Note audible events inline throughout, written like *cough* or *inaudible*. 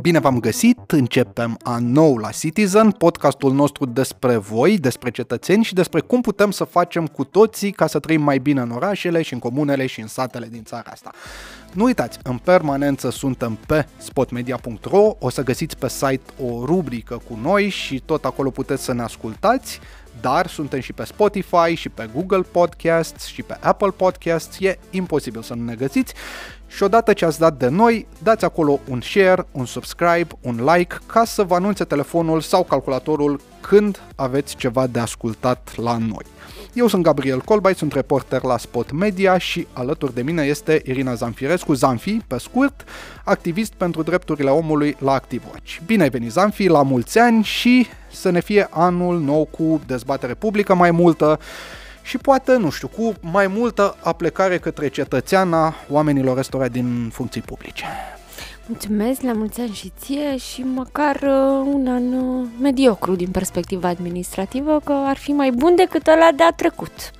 Bine v-am găsit! Începem a nou la Citizen, podcastul nostru despre voi, despre cetățeni și despre cum putem să facem cu toții ca să trăim mai bine în orașele și în comunele și în satele din țara asta. Nu uitați, în permanență suntem pe spotmedia.ro, o să găsiți pe site o rubrică cu noi și tot acolo puteți să ne ascultați dar suntem și pe Spotify, și pe Google Podcasts, și pe Apple Podcasts, e imposibil să nu ne găsiți și odată ce ați dat de noi, dați acolo un share, un subscribe, un like ca să vă anunțe telefonul sau calculatorul când aveți ceva de ascultat la noi. Eu sunt Gabriel Colbai, sunt reporter la Spot Media și alături de mine este Irina Zanfirescu, Zanfi, pe scurt, activist pentru drepturile omului la ActiveWatch. Bine ai venit, Zanfi, la mulți ani și să ne fie anul nou cu dezbatere publică mai multă și poate, nu știu, cu mai multă aplecare către cetățeana oamenilor ăstora din funcții publice. Mulțumesc, la mulți ani și ție și măcar uh, un an uh, mediocru din perspectiva administrativă, că ar fi mai bun decât ăla de a trecut.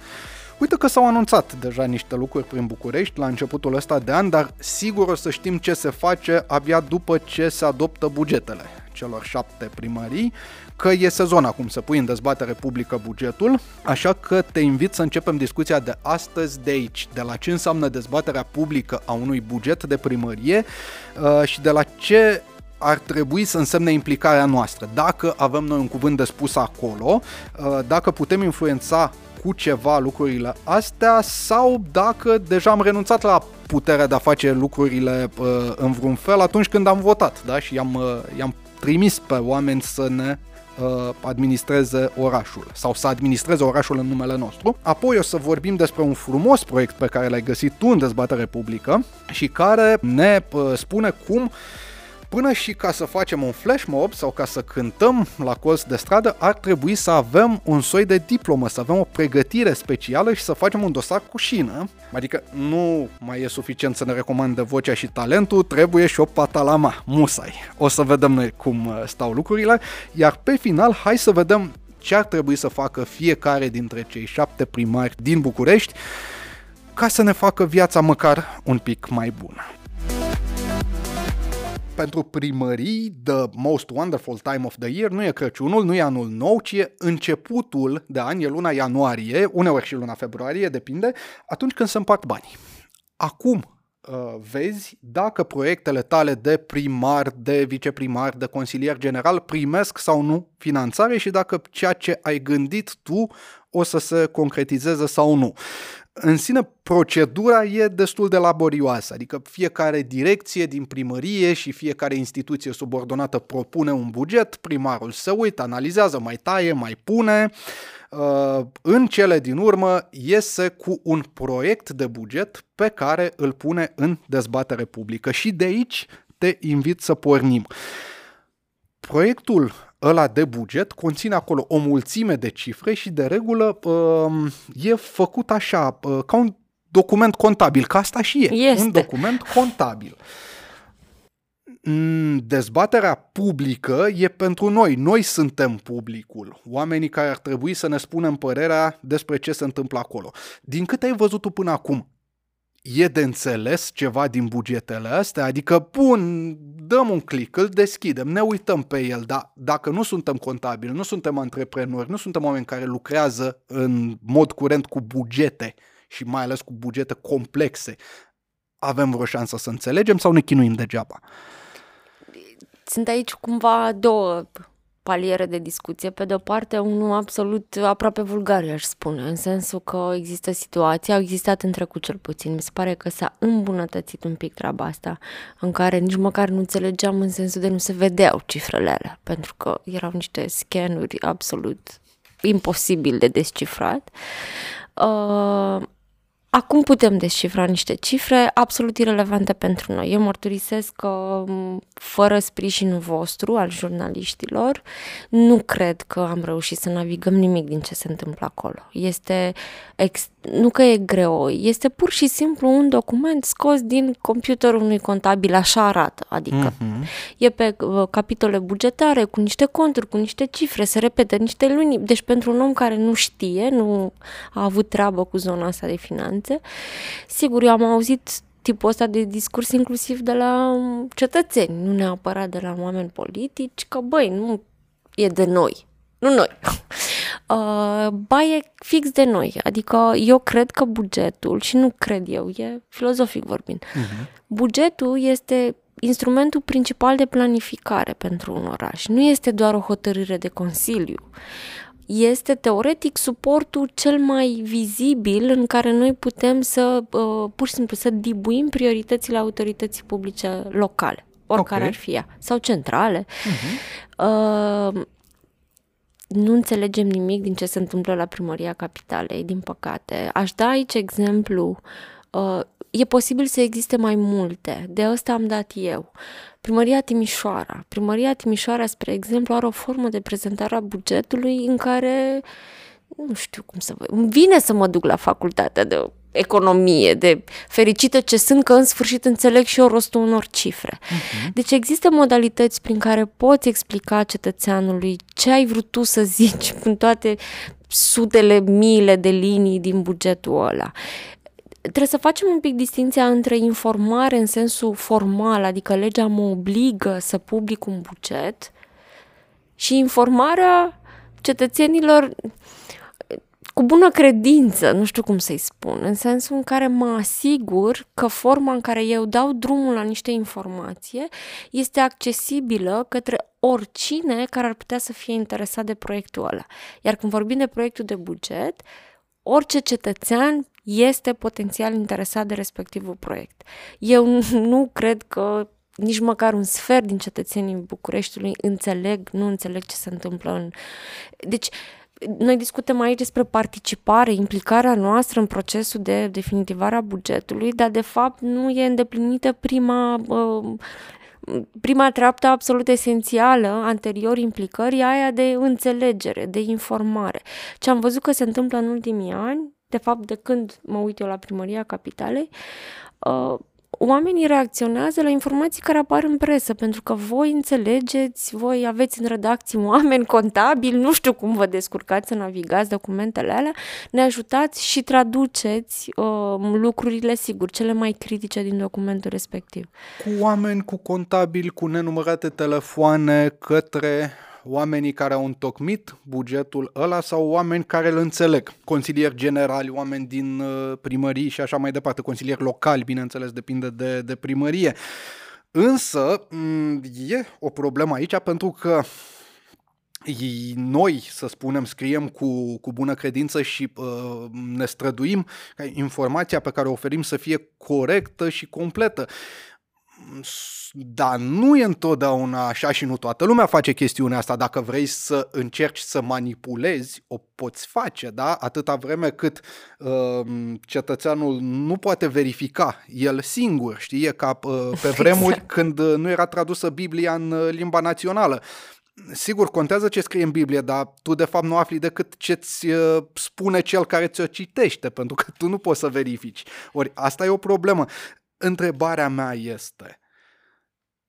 Uite că s-au anunțat deja niște lucruri prin București la începutul ăsta de an, dar sigur o să știm ce se face abia după ce se adoptă bugetele celor șapte primării, că e sezon acum să pui în dezbatere publică bugetul, așa că te invit să începem discuția de astăzi de aici, de la ce înseamnă dezbaterea publică a unui buget de primărie uh, și de la ce ar trebui să însemne implicarea noastră. Dacă avem noi un cuvânt de spus acolo, uh, dacă putem influența cu ceva lucrurile astea sau dacă deja am renunțat la puterea de a face lucrurile uh, în vreun fel atunci când am votat da? și i-am, i-am trimis pe oameni să ne uh, administreze orașul sau să administreze orașul în numele nostru. Apoi o să vorbim despre un frumos proiect pe care l-ai găsit tu în dezbatere publică și care ne uh, spune cum uh, Până și ca să facem un flash mob sau ca să cântăm la colț de stradă, ar trebui să avem un soi de diplomă, să avem o pregătire specială și să facem un dosar cu șină. Adică nu mai e suficient să ne recomande vocea și talentul, trebuie și o patalama, musai. O să vedem noi cum uh, stau lucrurile, iar pe final hai să vedem ce ar trebui să facă fiecare dintre cei șapte primari din București ca să ne facă viața măcar un pic mai bună pentru primării, The Most Wonderful Time of the Year nu e Crăciunul, nu e anul nou, ci e începutul de an, e luna ianuarie, uneori și luna februarie, depinde, atunci când se împart banii. Acum uh, vezi dacă proiectele tale de primar, de viceprimar, de consilier general primesc sau nu finanțare și dacă ceea ce ai gândit tu o să se concretizeze sau nu în sine procedura e destul de laborioasă, adică fiecare direcție din primărie și fiecare instituție subordonată propune un buget, primarul se uită, analizează, mai taie, mai pune, uh, în cele din urmă iese cu un proiect de buget pe care îl pune în dezbatere publică și de aici te invit să pornim. Proiectul ăla de buget conține acolo o mulțime de cifre și de regulă um, e făcut așa, uh, ca un document contabil, că asta și e, este. un document contabil. Mm, dezbaterea publică e pentru noi. Noi suntem publicul, oamenii care ar trebui să ne spunem părerea despre ce se întâmplă acolo. Din cât ai văzut tu până acum, e de înțeles ceva din bugetele astea? Adică, bun, dăm un click, îl deschidem, ne uităm pe el, dar dacă nu suntem contabili, nu suntem antreprenori, nu suntem oameni care lucrează în mod curent cu bugete și mai ales cu bugete complexe, avem vreo șansă să înțelegem sau ne chinuim degeaba? Sunt aici cumva două paliere de discuție. Pe de-o parte, unul absolut aproape vulgar, aș spune, în sensul că există situații, au existat în trecut cel puțin. Mi se pare că s-a îmbunătățit un pic treaba asta, în care nici măcar nu înțelegeam în sensul de nu se vedeau cifrele alea, pentru că erau niște scanuri absolut imposibil de descifrat. Uh, Acum putem descifra niște cifre absolut irelevante pentru noi. Eu mărturisesc că fără sprijinul vostru al jurnaliștilor, nu cred că am reușit să navigăm nimic din ce se întâmplă acolo. Este ex- nu că e greu, este pur și simplu un document scos din computerul unui contabil, așa arată, adică uh-huh. e pe uh, capitole bugetare, cu niște conturi, cu niște cifre, se repete niște luni, deci pentru un om care nu știe, nu a avut treabă cu zona asta de finanțe, sigur, eu am auzit tipul ăsta de discurs inclusiv de la cetățeni, nu neapărat de la oameni politici, că băi, nu e de noi, nu noi. *laughs* Uh, ba e fix de noi, adică eu cred că bugetul, și nu cred eu, e filozofic vorbind, uh-huh. bugetul este instrumentul principal de planificare pentru un oraș. Nu este doar o hotărâre de consiliu. Este teoretic suportul cel mai vizibil în care noi putem să, uh, pur și simplu, să dibuim prioritățile autorității publice locale, oricare okay. ar fi ea, sau centrale. Uh-huh. Uh, nu înțelegem nimic din ce se întâmplă la primăria capitalei, din păcate. Aș da aici exemplu uh, e posibil să existe mai multe. De asta am dat eu. Primăria Timișoara. Primăria Timișoara, spre exemplu, are o formă de prezentare a bugetului în care nu știu cum să vă... Îmi vine să mă duc la facultatea de economie, de fericită ce sunt că în sfârșit înțeleg și eu rostul unor cifre. Uh-huh. Deci există modalități prin care poți explica cetățeanului ce ai vrut tu să zici *laughs* în toate sutele, miile de linii din bugetul ăla trebuie să facem un pic distinția între informare în sensul formal, adică legea mă obligă să public un buget, și informarea cetățenilor cu bună credință, nu știu cum să-i spun, în sensul în care mă asigur că forma în care eu dau drumul la niște informație este accesibilă către oricine care ar putea să fie interesat de proiectul ăla. Iar când vorbim de proiectul de buget, orice cetățean este potențial interesat de respectivul proiect. Eu *laughs* nu cred că nici măcar un sfert din cetățenii Bucureștiului înțeleg, nu înțeleg ce se întâmplă în... Deci, noi discutăm aici despre participare, implicarea noastră în procesul de definitivare a bugetului, dar de fapt nu e îndeplinită prima, prima treaptă absolut esențială anterior implicării, aia de înțelegere, de informare. Ce am văzut că se întâmplă în ultimii ani de fapt, de când mă uit eu la primăria capitalei, uh, oamenii reacționează la informații care apar în presă, pentru că voi înțelegeți, voi aveți în redacții oameni contabili, nu știu cum vă descurcați să navigați documentele alea, ne ajutați și traduceți uh, lucrurile, sigur, cele mai critice din documentul respectiv. Cu oameni, cu contabili, cu nenumărate telefoane către oamenii care au întocmit bugetul ăla sau oameni care îl înțeleg. Consilieri generali, oameni din uh, primării și așa mai departe, consilieri locali, bineînțeles, depinde de, de primărie. Însă mm, e o problemă aici pentru că noi, să spunem, scriem cu, cu bună credință și uh, ne străduim ca informația pe care o oferim să fie corectă și completă. Dar nu e întotdeauna așa și nu toată lumea face chestiunea asta. Dacă vrei să încerci să manipulezi, o poți face, da? Atâta vreme cât uh, cetățeanul nu poate verifica el singur, știi? E ca uh, pe vremuri exact. când uh, nu era tradusă Biblia în uh, limba națională. Sigur, contează ce scrie în Biblie, dar tu de fapt nu afli decât ce-ți uh, spune cel care ți-o citește, pentru că tu nu poți să verifici. Ori asta e o problemă. Întrebarea mea este,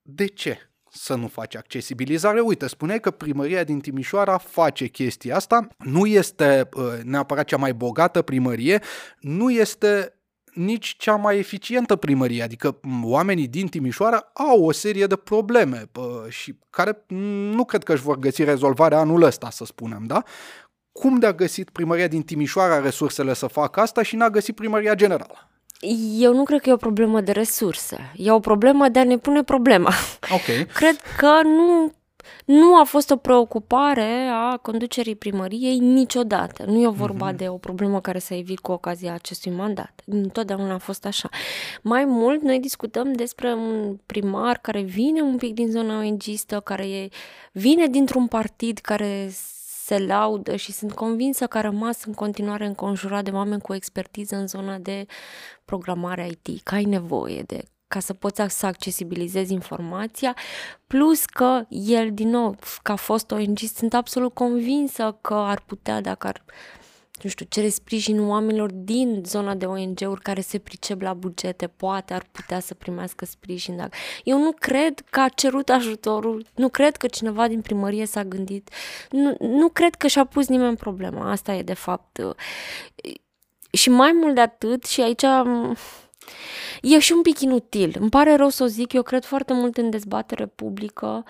de ce să nu faci accesibilizare? Uite, spuneai că primăria din Timișoara face chestia asta, nu este uh, neapărat cea mai bogată primărie, nu este nici cea mai eficientă primărie, adică oamenii din Timișoara au o serie de probleme și care nu cred că își vor găsi rezolvarea anul ăsta, să spunem, da? Cum de-a găsit primăria din Timișoara resursele să facă asta și n-a găsit primăria generală? Eu nu cred că e o problemă de resurse. E o problemă de a ne pune problema. Ok. *laughs* Cred că nu, nu a fost o preocupare a conducerii primăriei niciodată. Nu e vorba mm-hmm. de o problemă care s-a evit cu ocazia acestui mandat. Întotdeauna a fost așa. Mai mult, noi discutăm despre un primar care vine un pic din zona ong care e, vine dintr-un partid care se laudă și sunt convinsă că a rămas în continuare înconjurat de oameni cu expertiză în zona de programare IT, că ai nevoie de ca să poți să accesibilizezi informația, plus că el, din nou, ca fost ONG, sunt absolut convinsă că ar putea, dacă ar nu știu, cere sprijin oamenilor din zona de ONG-uri care se pricep la bugete, poate ar putea să primească sprijin. Dacă... Eu nu cred că a cerut ajutorul, nu cred că cineva din primărie s-a gândit, nu, nu cred că și-a pus nimeni problema. Asta e de fapt. Și mai mult de atât, și aici E și un pic inutil. Îmi pare rău să o zic, eu cred foarte mult în dezbatere publică.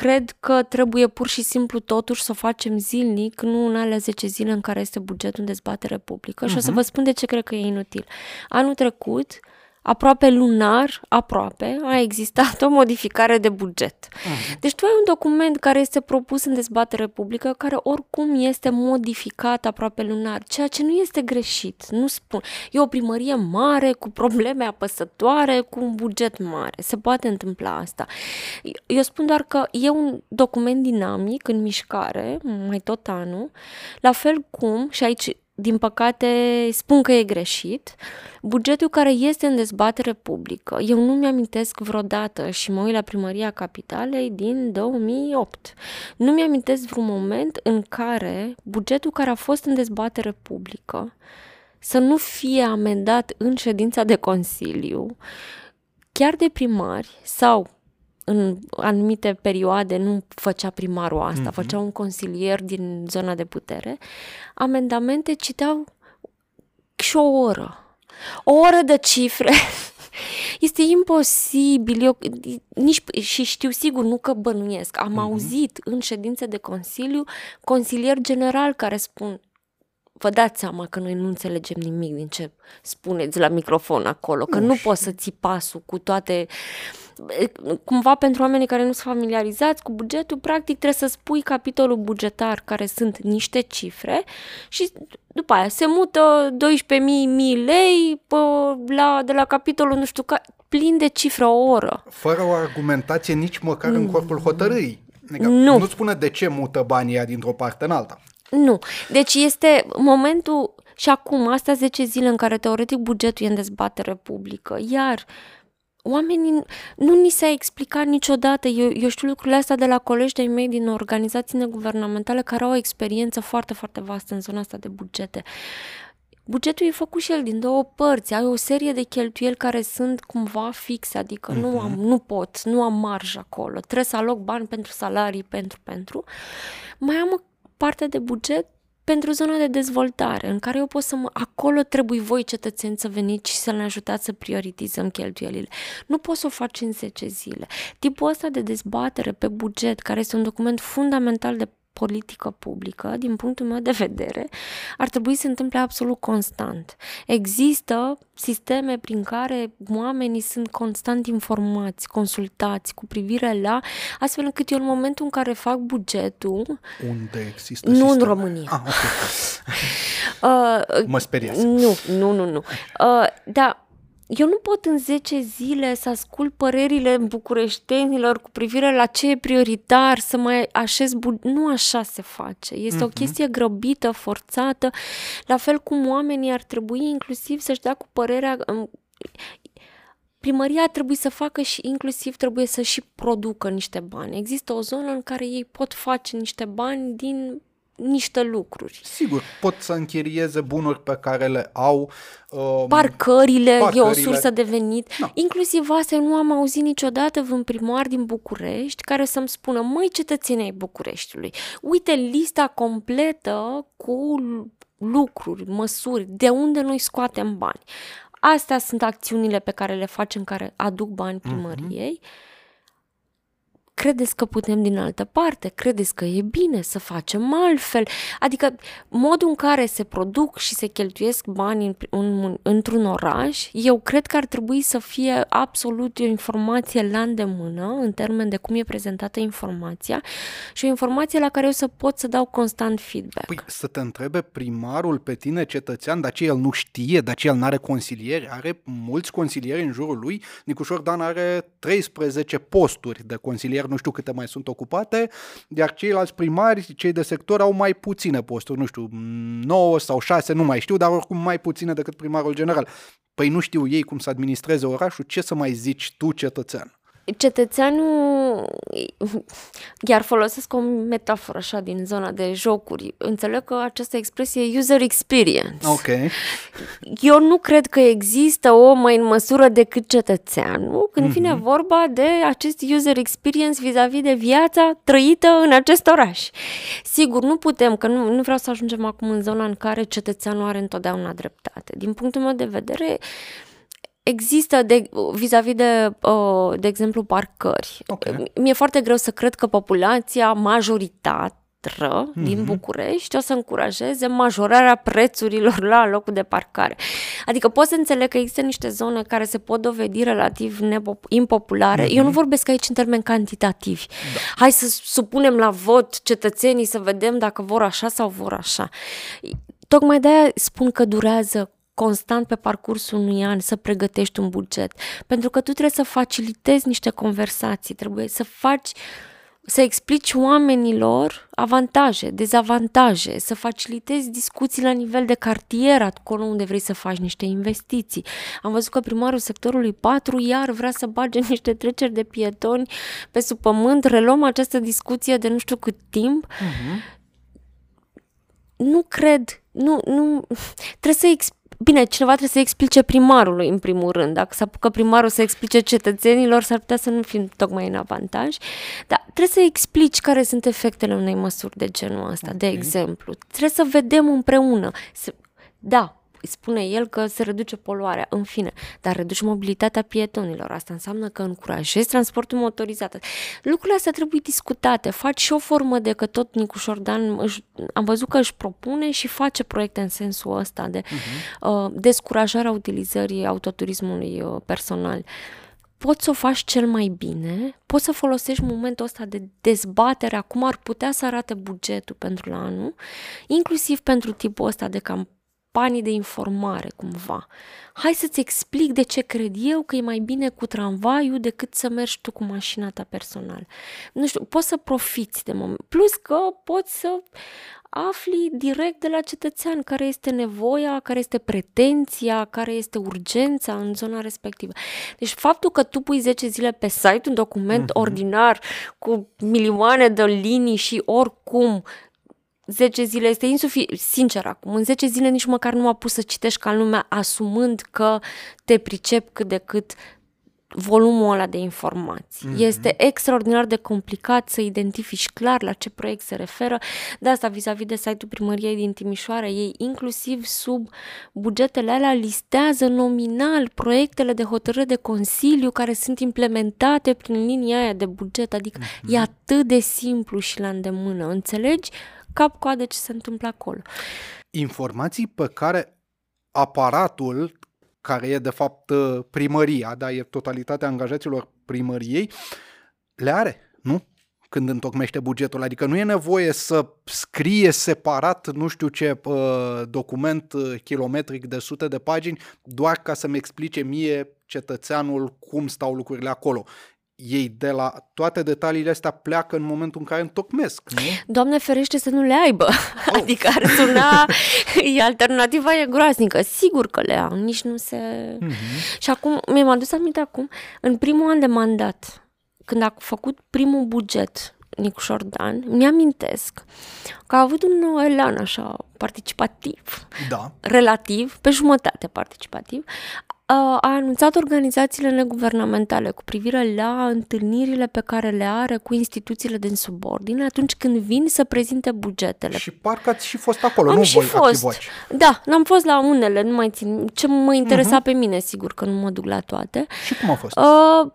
Cred că trebuie pur și simplu totuși să o facem zilnic, nu în alea 10 zile în care este bugetul în dezbatere publică. Uh-huh. Și o să mhm. vă spun de ce cred că e inutil. Anul trecut, uh, aproape lunar, aproape, a existat o modificare de buget. Uh-huh. Deci tu ai un document care este propus în dezbatere publică, care oricum este modificat aproape lunar, ceea ce nu este greșit. Nu spun. E o primărie mare, cu probleme apăsătoare, cu un buget mare. Se poate întâmpla asta. Eu spun doar că e un document dinamic, în mișcare, mai tot anul, la fel cum, și aici din păcate, spun că e greșit. Bugetul care este în dezbatere publică, eu nu mi-amintesc vreodată și mă uit la Primăria Capitalei din 2008. Nu mi-amintesc vreun moment în care bugetul care a fost în dezbatere publică să nu fie amendat în ședința de Consiliu, chiar de primari sau în anumite perioade nu făcea primarul asta, mm-hmm. făcea un consilier din zona de putere, amendamente citeau și o oră. O oră de cifre. *laughs* Este imposibil, eu nici, și știu sigur, nu că bănuiesc, am mm-hmm. auzit în ședințe de consiliu consilier general care spun vă dați seama că noi nu înțelegem nimic din ce spuneți la microfon acolo, că nu, nu poți să ții pasul cu toate uh, cumva pentru oamenii care nu sunt familiarizați cu bugetul, practic trebuie să spui capitolul bugetar care sunt niște cifre și după aia se mută 12.000 lei pe, la, de la capitolul nu știu ca, plin de cifre o oră. Fără o argumentație nici măcar în corpul hotărâi. Adică nu. nu spune de ce mută banii dintr-o parte în alta. Nu. Deci este momentul și acum, astea 10 zile în care teoretic bugetul e în dezbatere publică, iar uh, oamenii, nu ni s-a explicat niciodată, eu, eu știu lucrurile astea de la colegi de mei din organizații neguvernamentale care au o experiență foarte, foarte vastă în zona asta de bugete. Bugetul e făcut și el din două părți, ai o serie de cheltuieli care sunt cumva fixe, adică uh-huh. nu, mhm. am, nu pot, nu am marjă acolo, trebuie să aloc bani pentru salarii, pentru, pentru. Mai am o parte de buget pentru zona de dezvoltare, în care eu pot să mă... Acolo trebuie voi, cetățeni, să veniți și să ne ajutați să prioritizăm cheltuielile. Nu poți să o faci în 10 zile. Tipul ăsta de dezbatere pe buget, care este un document fundamental de politică publică, din punctul meu de vedere, ar trebui să se întâmple absolut constant. Există sisteme prin care oamenii sunt constant informați, consultați cu privire la, astfel încât eu în momentul în care fac bugetul... Unde există Nu sisteme? în România. Ah, okay. *laughs* uh, mă speriați. Nu, nu, nu, nu. Uh, da, eu nu pot în 10 zile să ascult părerile bucureștenilor cu privire la ce e prioritar, să mai așez... Bu- nu așa se face. Este uh-huh. o mhm. chestie grăbită, forțată, la fel cum oamenii ar trebui inclusiv să-și dea cu părerea... Primăria trebuie să facă și inclusiv trebuie să și producă niște bani. Există o zonă în care ei pot face niște bani din niște lucruri. Sigur, pot să închirieze bunuri pe care le au. Um, parcările, parcările, e o sursă de venit. No. Inclusiv asta nu am auzit niciodată vreun primar din București care să-mi spună, măi cetățenii ai Bucureștiului, uite lista completă cu lucruri, măsuri, de unde noi scoatem bani. Astea sunt acțiunile pe care le facem care aduc bani mhm. primăriei. Uh-huh credeți că putem din altă parte, credeți că e bine să facem altfel. Adică modul în care se produc și se cheltuiesc bani în, în, într-un oraș, eu cred că ar trebui să fie absolut o informație la îndemână, în termen de cum e prezentată informația și o informație la care eu să pot să dau constant feedback. Păi să te întrebe primarul pe tine, cetățean, dar ce el nu știe, dar ce el nu are consilieri, are mulți consilieri în jurul lui. Nicușor Dan are 13 posturi de consilier nu știu câte mai sunt ocupate, iar ceilalți primari, cei de sector, au mai puține posturi, nu știu, 9 sau 6, nu mai știu, dar oricum mai puține decât primarul general. Păi nu știu ei cum să administreze orașul, ce să mai zici tu, cetățean? Cetățeanul, iar folosesc o metaforă așa din zona de jocuri, înțeleg că această expresie e user experience. Ok. Eu nu cred că există o mai în măsură decât cetățeanul când mm-hmm. vine vorba de acest user experience vis-a-vis de viața trăită în acest oraș. Sigur, nu putem, că nu, nu vreau să ajungem acum în zona în care cetățeanul are întotdeauna dreptate. Din punctul meu de vedere, există de, vis-a-vis de, uh, de exemplu, parcări. Ok. Mi-e foarte greu să cred că populația majoritate Mhm. din București o să încurajeze majorarea prețurilor la locul de parcare. Adică pot să înțeleg că există niște zone care se pot dovedi relativ nepop- impopulare. Eu nu vorbesc aici în termeni cantitativi. Da. Hai să supunem la vot cetățenii să vedem dacă vor așa sau vor așa. Tocmai de-aia spun că durează constant pe parcursul unui an să pregătești un buget. Pentru că tu trebuie să facilitezi niște conversații, trebuie să faci să explici oamenilor avantaje, dezavantaje, să facilitezi discuții la nivel de cartier, acolo unde vrei să faci niște investiții. Am văzut că primarul sectorului 4 iar vrea să bage *laughs* niște treceri de pietoni pe sub pământ, reluăm această discuție de nu știu cât timp. Nu cred, nu, nu, trebuie să exp- Bine, cineva trebuie să explice primarului, în primul rând. Dacă se apucă primarul să explice cetățenilor, s-ar putea să nu fim tocmai în avantaj. Dar trebuie să explici care sunt efectele unei măsuri de genul ăsta, de exemplu. Trebuie să vedem împreună. Să- Da, spune el că se reduce poluarea, în fine, dar reduci mobilitatea pietonilor. Asta înseamnă că încurajezi transportul motorizat. Lucrurile astea trebuie discutate. Faci și o formă de că tot Nicu Șordan își, am văzut că își propune și face proiecte în sensul ăsta de uh, descurajarea utilizării autoturismului uh, personal poți să o faci cel mai bine, poți să folosești momentul ăsta de dezbatere a cum ar putea să arate bugetul pentru la anul, inclusiv pentru tipul ăsta de campanii de informare, cumva. Hai să-ți explic de ce cred eu că e mai bine cu tramvaiul decât să mergi tu cu mașina ta personală. Nu știu, poți să profiți de moment. Plus că poți să afli direct de la cetățean care este nevoia, care este pretenția, care este urgența în zona respectivă. Deci faptul că tu pui 10 zile pe site un document uh-huh. ordinar cu milioane de linii și oricum 10 zile este insuficient, sincer acum, în 10 zile nici măcar nu m-a pus să citești ca lumea asumând că te pricep cât de cât volumul ăla de informații. Mm-hmm. Este extraordinar de complicat să identifici clar la ce proiect se referă. De asta, vis-a-vis de site-ul primăriei din Timișoara, ei inclusiv sub bugetele alea listează nominal proiectele de hotărâre de consiliu care sunt implementate prin linia aia de buget. Adică mm-hmm. e atât de simplu și la îndemână. Înțelegi cap-coadă ce se întâmplă acolo. Informații pe care aparatul care e de fapt primăria, da, e totalitatea angajaților primăriei, le are, nu? Când întocmește bugetul. Adică nu e nevoie să scrie separat nu știu ce uh, document uh, kilometric de sute de pagini doar ca să-mi explice mie cetățeanul cum stau lucrurile acolo ei de la toate detaliile astea pleacă în momentul în care întocmesc, nu? Doamne ferește să nu le aibă. Oh. *laughs* Adică ar suna, e alternativa e groaznică. Sigur că le au, nici nu se... Mm-hmm. Și acum, mi-am adus aminte acum, în primul an de mandat, când a făcut primul buget Nicu Șordan, mi-amintesc că a avut un elan așa participativ, da. relativ, pe jumătate participativ, a anunțat organizațiile neguvernamentale cu privire la întâlnirile pe care le are cu instituțiile din subordine atunci când vin să prezinte bugetele. Și parcă ați și fost acolo, Am nu și voi fost. activoci. Da, n-am fost la unele, nu mai țin. Ce mă interesa uh-huh. pe mine, sigur că nu mă duc la toate. Și cum a fost? Uh,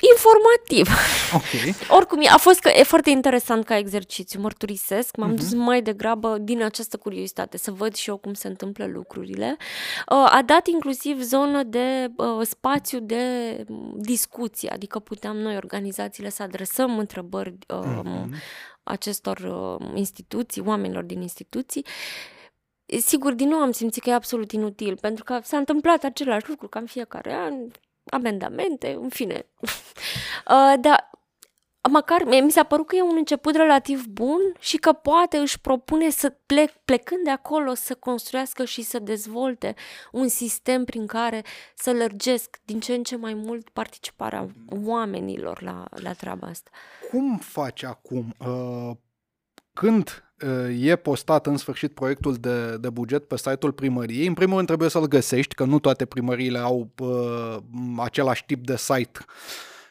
informativ. Ok. *laughs* Oricum, a fost că e foarte interesant ca exercițiu, mărturisesc. M-am uh-huh. dus mai degrabă din această curiozitate să văd și eu cum se întâmplă lucrurile. Uh, a dat inclusiv zonă de uh, spațiu de discuție, adică puteam noi, organizațiile, să adresăm întrebări uh, uh-huh. acestor uh, instituții, oamenilor din instituții. Sigur, din nou am simțit că e absolut inutil, pentru că s-a întâmplat același lucru ca în fiecare an, amendamente, în fine. *laughs* Uh, dar măcar mi s-a părut că e un început relativ bun și că poate își propune să plec, plecând de acolo să construiască și să dezvolte un sistem prin care să lărgesc din ce în ce mai mult participarea oamenilor la, la treaba asta. Cum faci acum? Uh, când e postat în sfârșit proiectul de, de buget pe site-ul primăriei, în primul rând trebuie să-l găsești, că nu toate primăriile au uh, același tip de site.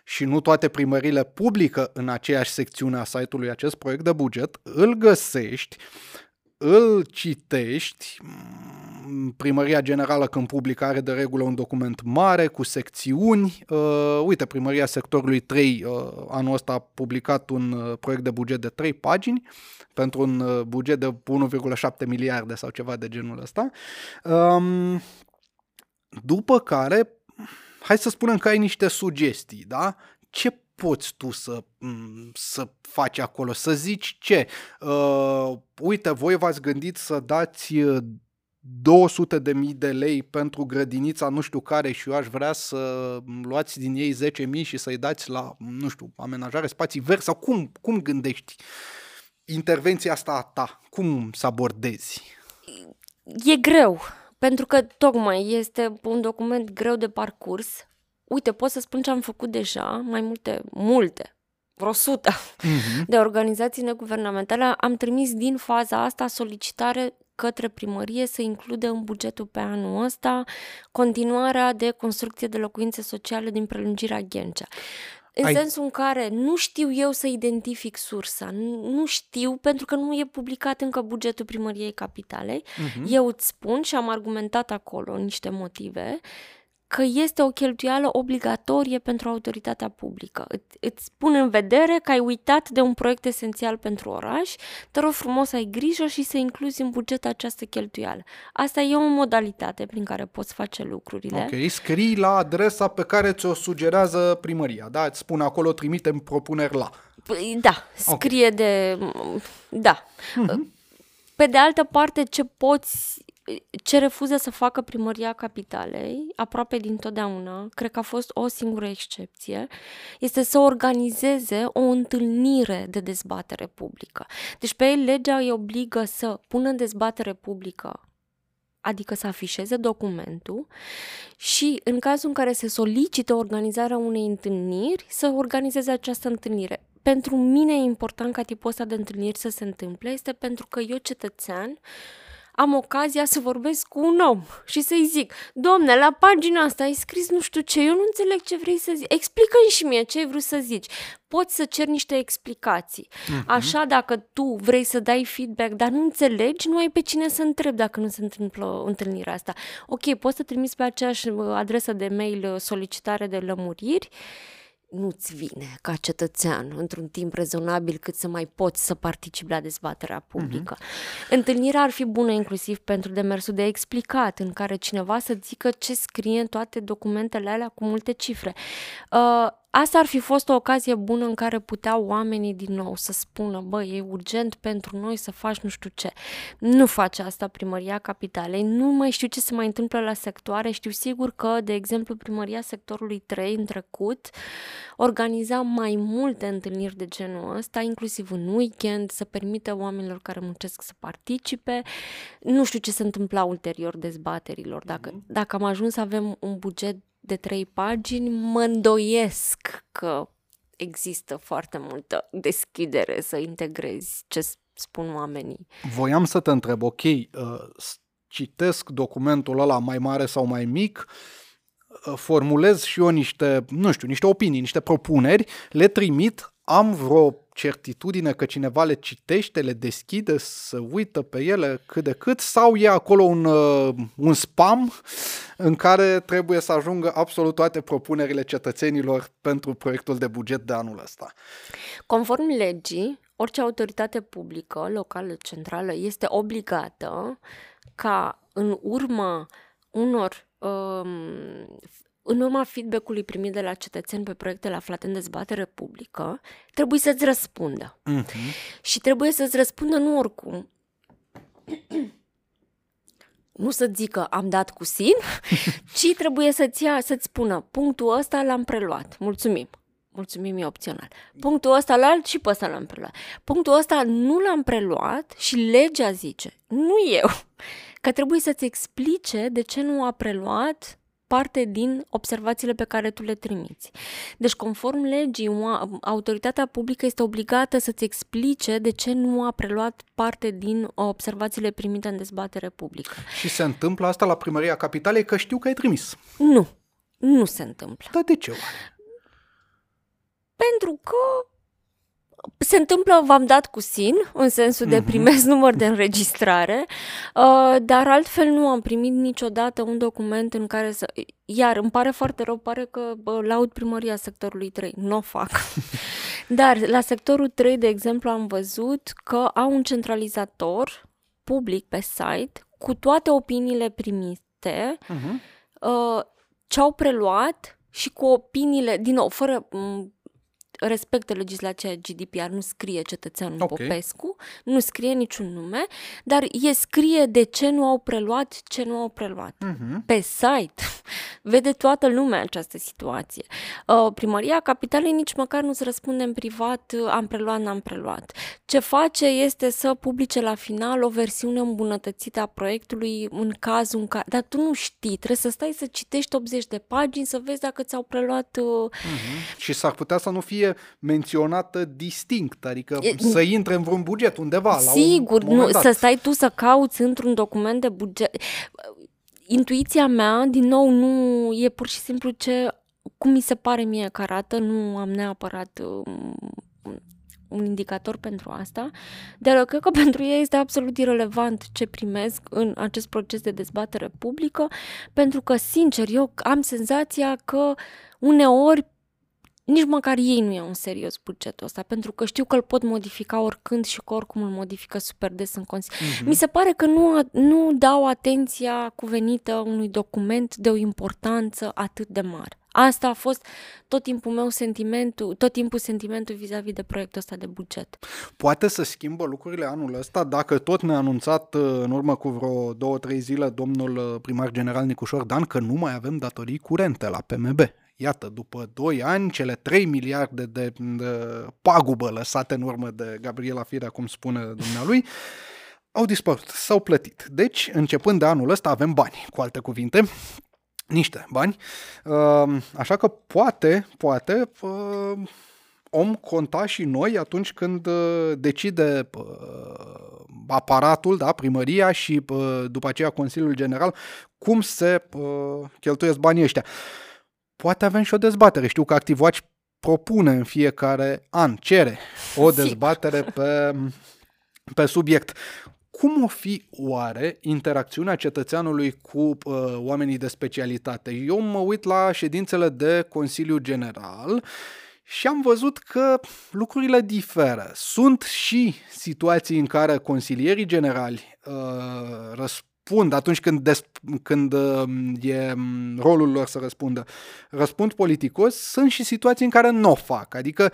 Și nu toate primăriile publică în aceeași secțiune a site-ului acest proiect de buget, îl găsești, îl citești, Primăria Generală când publică are de regulă un document mare cu secțiuni. Uh, uite, Primăria Sectorului 3 uh, anul ăsta a publicat un uh, proiect de buget de 3 pagini pentru un uh, buget de 1,7 miliarde sau ceva de genul ăsta. Um, după care, hai să spunem că ai niște sugestii, da? Ce poți tu să, să faci acolo? Să zici ce? Uh, uite, voi v-ați gândit să dați 200 de mii de lei pentru grădinița nu știu care și eu aș vrea să luați din ei 10 mii și să-i dați la, nu știu, amenajare spații verzi sau cum, cum gândești intervenția asta a ta? Cum să abordezi? E greu, pentru că tocmai este un document greu de parcurs. Uite, pot să spun ce am făcut deja, mai multe, multe, vreo sută uh-huh. de organizații neguvernamentale. Am trimis din faza asta solicitare către primărie să includă în bugetul pe anul ăsta continuarea de construcție de locuințe sociale din prelungirea Ghencea. În Ai... sensul în care nu știu eu să identific sursa, nu știu pentru că nu e publicat încă bugetul primăriei capitalei. Uh-huh. Eu îți spun și am argumentat acolo niște motive că este o cheltuială obligatorie pentru autoritatea publică. Î- îți pun în vedere că ai uitat de un proiect esențial pentru oraș, te rog frumos să ai grijă și să incluzi în buget această cheltuială. Asta e o modalitate prin care poți face lucrurile. Ok, scrii la adresa pe care ți-o sugerează primăria, da? Îți spune acolo, trimitem propuneri la. Păi, da, scrie okay. de... Da. Uh-huh. Pe de altă parte, ce poți ce refuză să facă primăria capitalei, aproape dintotdeauna, cred că a fost o singură excepție, este să organizeze o întâlnire de dezbatere publică. Deci pe ei legea îi obligă să pună în dezbatere publică adică să afișeze documentul și în cazul în care se solicită organizarea unei întâlniri, să organizeze această întâlnire. Pentru mine e important ca tipul ăsta de întâlniri să se întâmple, este pentru că eu, cetățean, am ocazia să vorbesc cu un om și să-i zic, domne, la pagina asta ai scris nu știu ce, eu nu înțeleg ce vrei să zici, explică-mi și mie ce ai vrut să zici. Poți să cer niște explicații. Uh-huh. Așa, dacă tu vrei să dai feedback, dar nu înțelegi, nu ai pe cine să întrebi dacă nu se întâmplă întâlnirea asta. Ok, poți să trimiți pe aceeași uh, adresă de mail uh, solicitare de lămuriri, nu-ți vine ca cetățean într-un timp rezonabil cât să mai poți să participi la dezbaterea publică. Uh-huh. Întâlnirea ar fi bună inclusiv pentru demersul de explicat, în care cineva să zică ce scrie în toate documentele alea cu multe cifre. Uh, Asta ar fi fost o ocazie bună în care puteau oamenii din nou să spună, bă, e urgent pentru noi să faci nu știu ce. Nu face asta primăria capitalei, nu mai știu ce se mai întâmplă la sectoare, știu sigur că, de exemplu, primăria sectorului 3 în trecut organiza mai multe întâlniri de genul ăsta, inclusiv în weekend, să permită oamenilor care muncesc să participe. Nu știu ce se întâmpla ulterior dezbaterilor. Dacă, mhm. dacă am ajuns să avem un buget de trei pagini, mă îndoiesc că există foarte multă deschidere să integrezi ce spun oamenii. Voiam să te întreb, ok, uh, citesc documentul ăla mai mare sau mai mic, uh, formulez și eu niște, nu știu, niște opinii, niște propuneri, le trimit, am vreo certitudine că cineva le citește, le deschide, să uită pe ele cât de cât, sau e acolo un, uh, un spam în care trebuie să ajungă absolut toate propunerile cetățenilor pentru proiectul de buget de anul ăsta? Conform legii, orice autoritate publică, locală, centrală, este obligată ca în urma unor um, în urma feedback-ului primit de la cetățeni pe proiectele aflate în dezbatere publică, trebuie să-ți răspundă. Uh-huh. Și trebuie să-ți răspundă nu oricum. nu să-ți zică am dat cu sin, *laughs* ci trebuie să-ți, ia, să-ți spună punctul ăsta l-am preluat. Mulțumim. Mulțumim, e opțional. Punctul ăsta la alt și pe ăsta l-am preluat. Punctul ăsta nu l-am preluat și legea zice, nu eu, că trebuie să-ți explice de ce nu a preluat parte din observațiile pe care tu le trimiți. Deci, conform legii, autoritatea publică este obligată să-ți explice de ce nu a preluat parte din observațiile primite în dezbatere publică. Și se întâmplă asta la Primăria Capitalei că știu că ai trimis. Nu, nu se întâmplă. Dar de ce oare? Pentru că se întâmplă, v-am dat cu SIN, în sensul de mhm. primesc număr de înregistrare, uh, dar altfel nu am primit niciodată un document în care să... Iar îmi pare foarte rău, pare că bă, laud primăria sectorului 3, nu o fac. *laughs* dar la sectorul 3, de exemplu, am văzut că au un centralizator public pe site cu toate opiniile primite, uh-huh. uh, ce au preluat și cu opiniile, din nou, fără respectă legislația GDPR, nu scrie cetățeanul okay. Popescu, nu scrie niciun nume, dar e scrie de ce nu au preluat, ce nu au preluat. Uh-huh. Pe site *laughs* vede toată lumea această situație. Uh, primăria Capitalei nici măcar nu-ți răspunde în privat, uh, am preluat, n-am preluat. Ce face este să publice la final o versiune îmbunătățită a proiectului în cazul în care... Dar tu nu știi, trebuie să stai să citești 80 de pagini, să vezi dacă ți-au preluat... Uh... Uh-huh. Și s-ar putea să nu fie menționată distinct, adică e, să intre în vreun buget undeva. Sigur, la un nu, dat. să stai tu să cauți într-un document de buget. Intuiția mea, din nou, nu e pur și simplu ce, cum mi se pare mie că arată, nu am neapărat um, un indicator pentru asta, dar cred că *laughs* pentru ei este absolut irelevant ce primesc în acest proces de dezbatere publică, pentru că, sincer, eu am senzația că uneori nici măcar ei nu iau în serios bugetul ăsta, pentru că știu că îl pot modifica oricând și că oricum îl modifică super des în Consiliu. Uh-huh. Mi se pare că nu, nu dau atenția cuvenită unui document de o importanță atât de mare. Asta a fost tot timpul meu sentimentul, tot timpul sentimentul vis-a-vis de proiectul ăsta de buget. Poate să schimbă lucrurile anul ăsta dacă tot ne-a anunțat uh, în urmă cu vreo două, trei zile domnul uh, primar general Nicușor Dan că nu mai avem datorii curente la PMB. Iată, după 2 ani, cele 3 miliarde de, de pagubă lăsate în urmă de Gabriela Firea, cum spune dumnealui, au dispărut, s-au plătit. Deci, începând de anul ăsta, avem bani, cu alte cuvinte, niște bani, uh, așa că poate, poate, uh, om conta și noi atunci când uh, decide aparatul, da, primăria și după aceea Consiliul General cum se cheltuiesc banii ăștia poate avem și o dezbatere. Știu că ActiveWatch propune în fiecare an, cere o dezbatere pe, pe subiect. Cum o fi oare interacțiunea cetățeanului cu uh, oamenii de specialitate? Eu mă uit la ședințele de Consiliu General și am văzut că lucrurile diferă. Sunt și situații în care consilierii generali uh, răspund răspund atunci când, des, când uh, e mm, rolul lor să răspundă, răspund politicos, sunt și situații în care nu o fac. Adică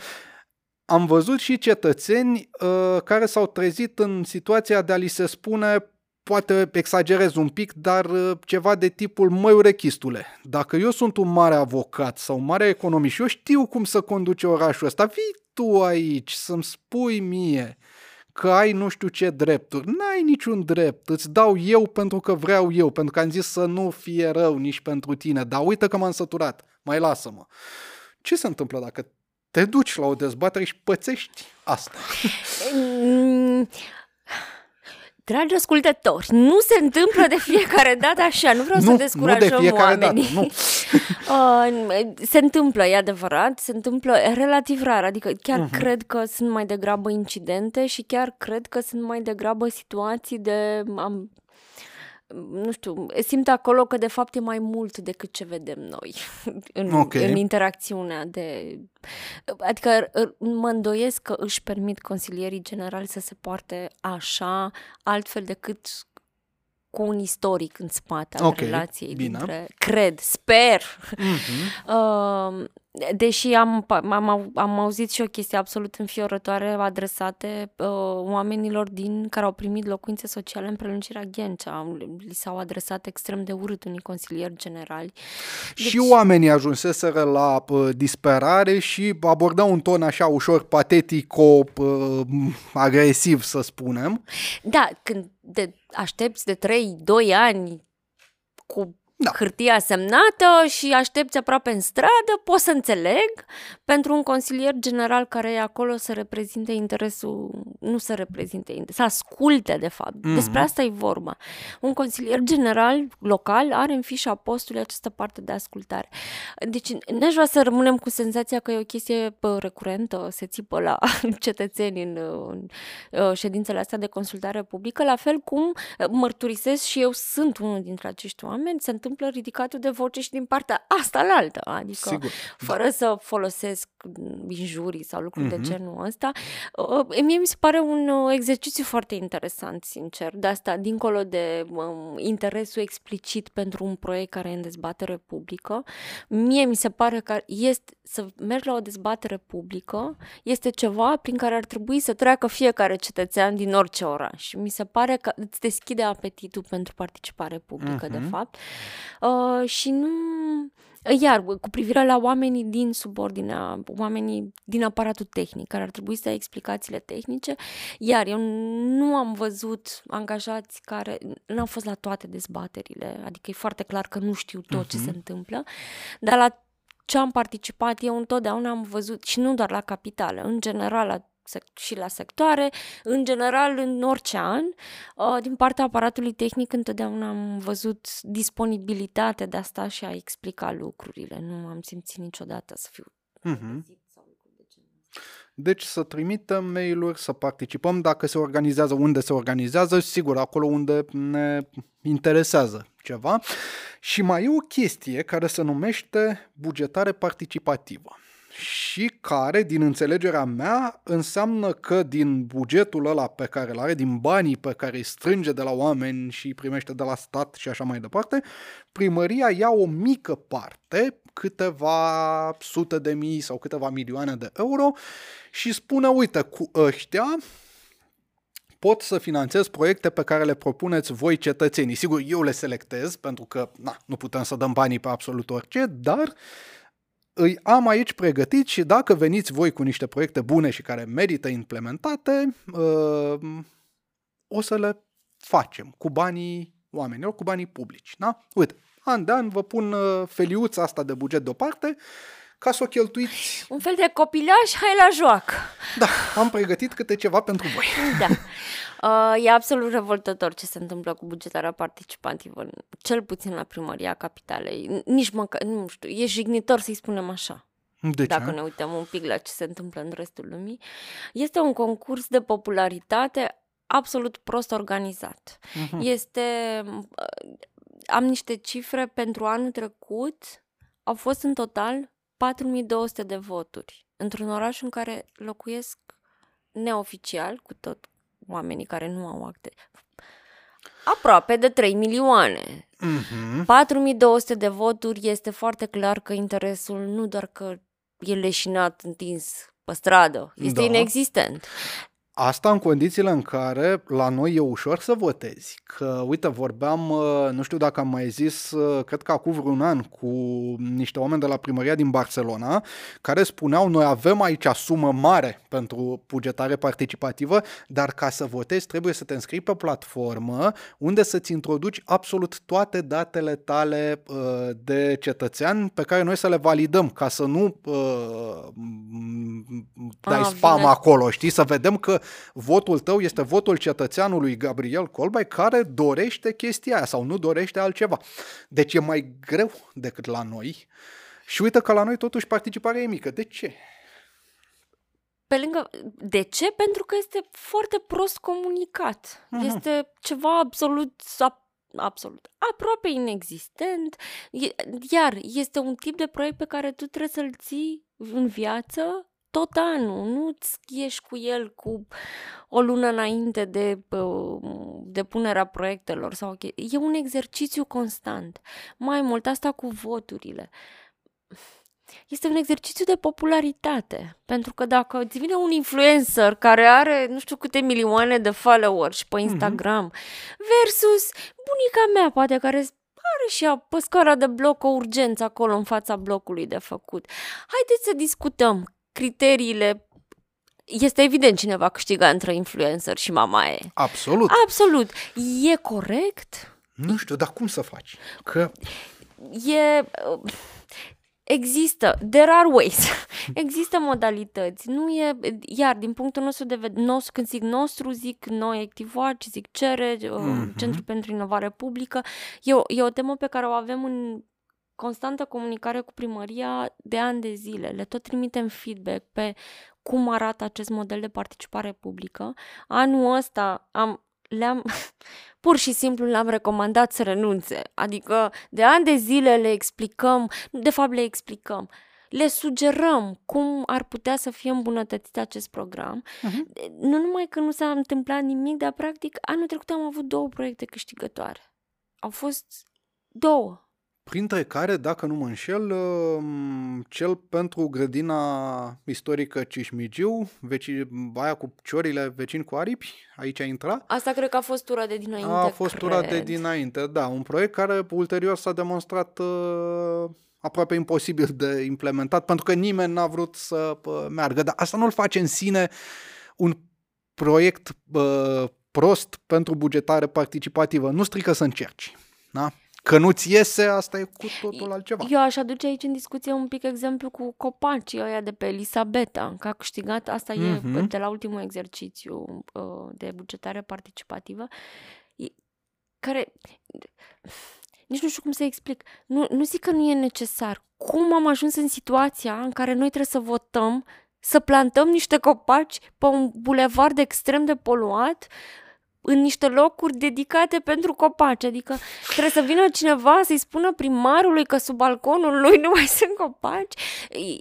am văzut și cetățeni uh, care s-au trezit în situația de a li se spune poate exagerez un pic, dar uh, ceva de tipul, măi urechistule, dacă eu sunt un mare avocat sau un mare economist și eu știu cum să conduce orașul ăsta, vii tu aici să-mi spui mie că ai nu știu ce drepturi. N-ai niciun drept, îți dau eu pentru că vreau eu, pentru că am zis să nu fie rău nici pentru tine, dar uite că m-am săturat, mai lasă-mă. Ce se întâmplă dacă te duci la o dezbatere și pățești asta? *laughs* Mm, Dragi ascultători, nu se întâmplă de fiecare dată așa, nu vreau nu, să descurajăm nu de fiecare oamenii. Dată, nu. *laughs* Uh, se întâmplă, e adevărat, se întâmplă relativ rar, adică chiar uh-huh. cred că sunt mai degrabă incidente și chiar cred că sunt mai degrabă situații de am, nu știu, simt acolo că de fapt e mai mult decât ce vedem noi *laughs* în, okay. în interacțiunea de... Adică mă îndoiesc că își permit consilierii generali să se poarte așa, altfel decât cu un istoric în spate al okay, relației bine. dintre... Cred, sper. *laughs* Mm-hmm. Uh, deși am, am, am auzit și o chestie absolut înfiorătoare adresate uh, oamenilor din care au primit locuințe sociale în prelungirea Ghencea. Li s-au adresat extrem de urât unii consilieri generali. Deci... Și oamenii ajunseseră la uh, disperare și abordau un ton așa ușor patetic, uh, agresiv, să spunem. Da, când de, aștepți de 3-2 ani cu da. hârtia semnată și aștepți aproape în stradă, pot să înțeleg, pentru un consilier general care e acolo să reprezinte interesul, nu să reprezinte, să asculte, de fapt. Mm-hmm. Despre asta e vorba. Un consilier general local are în fișa postului această parte de ascultare. Deci, n-aș vrea să rămânem cu senzația că e o chestie recurentă, se țipă la *laughs* cetățeni în, în, în ședințele astea de consultare publică, la fel cum mărturisesc și eu sunt unul dintre acești oameni, se întâmplă ridicatul de voce și din partea asta la altă, adică Sigur. fără da. să folosesc injurii sau lucruri mm-hmm. de mhm. genul ăsta. Uh, mie mi se pare un uh, exercițiu foarte interesant, sincer, de asta, dincolo de um, interesul explicit pentru un proiect care e în dezbatere publică, mie mi se pare că este să mergi la o dezbatere publică este ceva prin care ar trebui să treacă fiecare cetățean din orice oraș. Și mi se pare că îți deschide apetitul pentru participare publică, uh-huh. de mhm. fapt. Uh, și nu... Iar, cu privire la oamenii din subordinea, oamenii din aparatul tehnic, care ar trebui să dea explicațiile tehnice, iar eu nu am văzut angajați care, nu au fost la toate dezbaterile, adică e foarte clar că nu știu tot uh-huh. ce se mhm. întâmplă, dar la ce am participat eu întotdeauna am văzut, și nu doar la capitală, în general la și la sectoare, în general în orice an. Uh, din partea aparatului tehnic întotdeauna am văzut disponibilitate de asta și a explica lucrurile. Nu am simțit niciodată să fiu mm-hmm. Deci să trimitem mail-uri, să participăm dacă se organizează, unde se organizează, sigur, acolo unde ne interesează ceva. Și mai e o chestie care se numește bugetare participativă și care, din înțelegerea mea, înseamnă că din bugetul ăla pe care îl are, din banii pe care îi strânge de la oameni și îi primește de la stat și așa mai departe, primăria ia o mică parte, câteva sute de mii sau câteva milioane de euro și spune, uite, cu ăștia pot să finanțez proiecte pe care le propuneți voi cetățenii. Sigur, eu le selectez pentru că na, nu putem să dăm banii pe absolut orice, dar îi am aici pregătit și dacă veniți voi cu niște proiecte bune și care merită implementate, uh, o să le facem cu banii oamenilor, cu banii publici. Da? Uite, an de an vă pun uh, feliuța asta de buget deoparte ca să o cheltuiți. Un fel de copilaș, hai la joacă. Da, am pregătit câte ceva pentru voi. Da. Uh, e absolut revoltător ce se întâmplă cu bugetarea participativă, cel puțin la primăria capitalei. Nici măcar, nu știu, e jignitor să-i spunem așa. De ce? Dacă ne uităm un pic la ce se întâmplă în restul lumii. Este un concurs de popularitate absolut prost organizat. Uh-huh. Este... Uh, am niște cifre pentru anul trecut, au fost în total 4200 de voturi într-un oraș în care locuiesc neoficial, cu tot oamenii care nu au acte, aproape de 3 milioane. Mm-hmm. 4200 de voturi este foarte clar că interesul nu doar că e leșinat întins pe stradă, este da. inexistent. Asta în condițiile în care la noi e ușor să votezi. Că, uite, vorbeam, uh, nu știu dacă am mai zis, uh, cred că acum vreun an, cu niște oameni de la primăria din Barcelona, care spuneau, noi avem aici sumă mare pentru bugetare participativă, dar ca să votezi trebuie să te înscrii pe platformă unde să-ți introduci absolut toate datele tale uh, de cetățean pe care noi să le validăm, ca să nu dai ah, spam bine. acolo, știi? Să vedem că votul tău este votul cetățeanului Gabriel Colbai care dorește chestia aia sau nu dorește altceva. Deci e mai greu decât la noi. Și uite că la noi totuși participarea e mică. De ce? Pe lângă... De ce? Pentru că este foarte prost comunicat. Uh-huh. Este ceva absolut absolut, aproape inexistent. Iar este un tip de proiect pe care tu trebuie să-l ții în viață tot anul, nu-ți ieși cu el cu o lună înainte de depunerea proiectelor sau e un exercițiu constant. Mai mult asta cu voturile. Este un exercițiu de popularitate, pentru că dacă îți vine un influencer care are nu știu câte milioane de followers pe mhm. Instagram mm-hmm. versus bunica mea, poate care are și ea pe scara de bloc o urgență acolo în fața blocului de făcut. Haideți să discutăm criteriile este evident cine va câștiga între influencer și mama e. Absolut. Absolut. E corect? Nu știu, dar cum să faci? Că... E... Există, there are ways, *laughs* există modalități, nu e, iar din punctul nostru de vedere, nostru, când zic nostru, zic noi ActiveWatch, zic CERE, mm-hmm. Centrul pentru Inovare Publică, e o, e o temă pe care o avem în constantă comunicare cu primăria de ani de zile, le tot trimitem feedback pe cum arată acest model de participare publică. Anul ăsta am, le-am, *laughs* pur și simplu le-am recomandat să renunțe. Adică de ani de zile le explicăm, de fapt le explicăm, le sugerăm cum ar putea să fie îmbunătățit acest program. Uh-huh. Nu numai că nu s-a întâmplat nimic, dar practic anul trecut am avut două proiecte câștigătoare. Au fost două printre care, dacă nu mă înșel, um, cel pentru grădina istorică Cismigiu, veci, aia cu ciorile vecini cu aripi, aici a intrat. Asta cred că a fost tura de dinainte, A fost cred. tura de dinainte, da, un proiect care ulterior s-a demonstrat uh, aproape imposibil de implementat, pentru că nimeni n-a vrut să uh, meargă, dar asta nu-l face în sine un proiect uh, prost pentru bugetare participativă. Nu strică să încerci. Da? Că nu-ți iese, asta e cu totul altceva. Eu aș aduce aici în discuție un pic exemplu cu copacii ăia de pe Elisabeta, că a câștigat, asta mm-hmm. e mhm. de la ultimul exercițiu uh, de bugetare participativă, care nici nu știu cum să explic. Nu, nu zic că nu e necesar. Cum am ajuns în situația în care noi trebuie să votăm, să plantăm niște copaci pe un bulevard extrem de poluat, în niște locuri dedicate pentru copaci. Adică trebuie să vină cineva să-i spună primarului că sub balconul lui nu mai sunt copaci.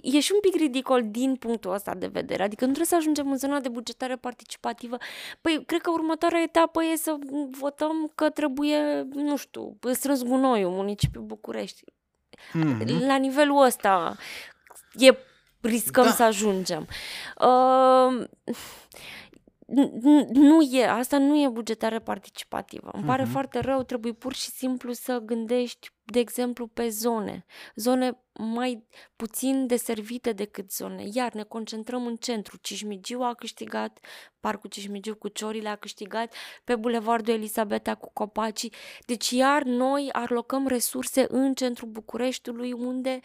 E și un pic ridicol din punctul ăsta de vedere. Adică nu trebuie să ajungem în zona de bugetare participativă. Păi, cred că următoarea etapă e să votăm că trebuie, nu știu, strâns gunoiul municipiul București. Mm-hmm. La nivelul ăsta e riscăm da. să ajungem. Uh, nu e, asta nu e bugetare participativă. Îmi pare uh-huh. foarte rău, trebuie pur și simplu să gândești, de exemplu, pe zone. Zone mai puțin deservite decât zone. Iar ne concentrăm în centru. Cismigiu a câștigat, Parcul Cismigiu cu ciorile a câștigat, pe Bulevardul Elisabeta cu copacii. Deci iar noi alocăm resurse în centrul Bucureștiului unde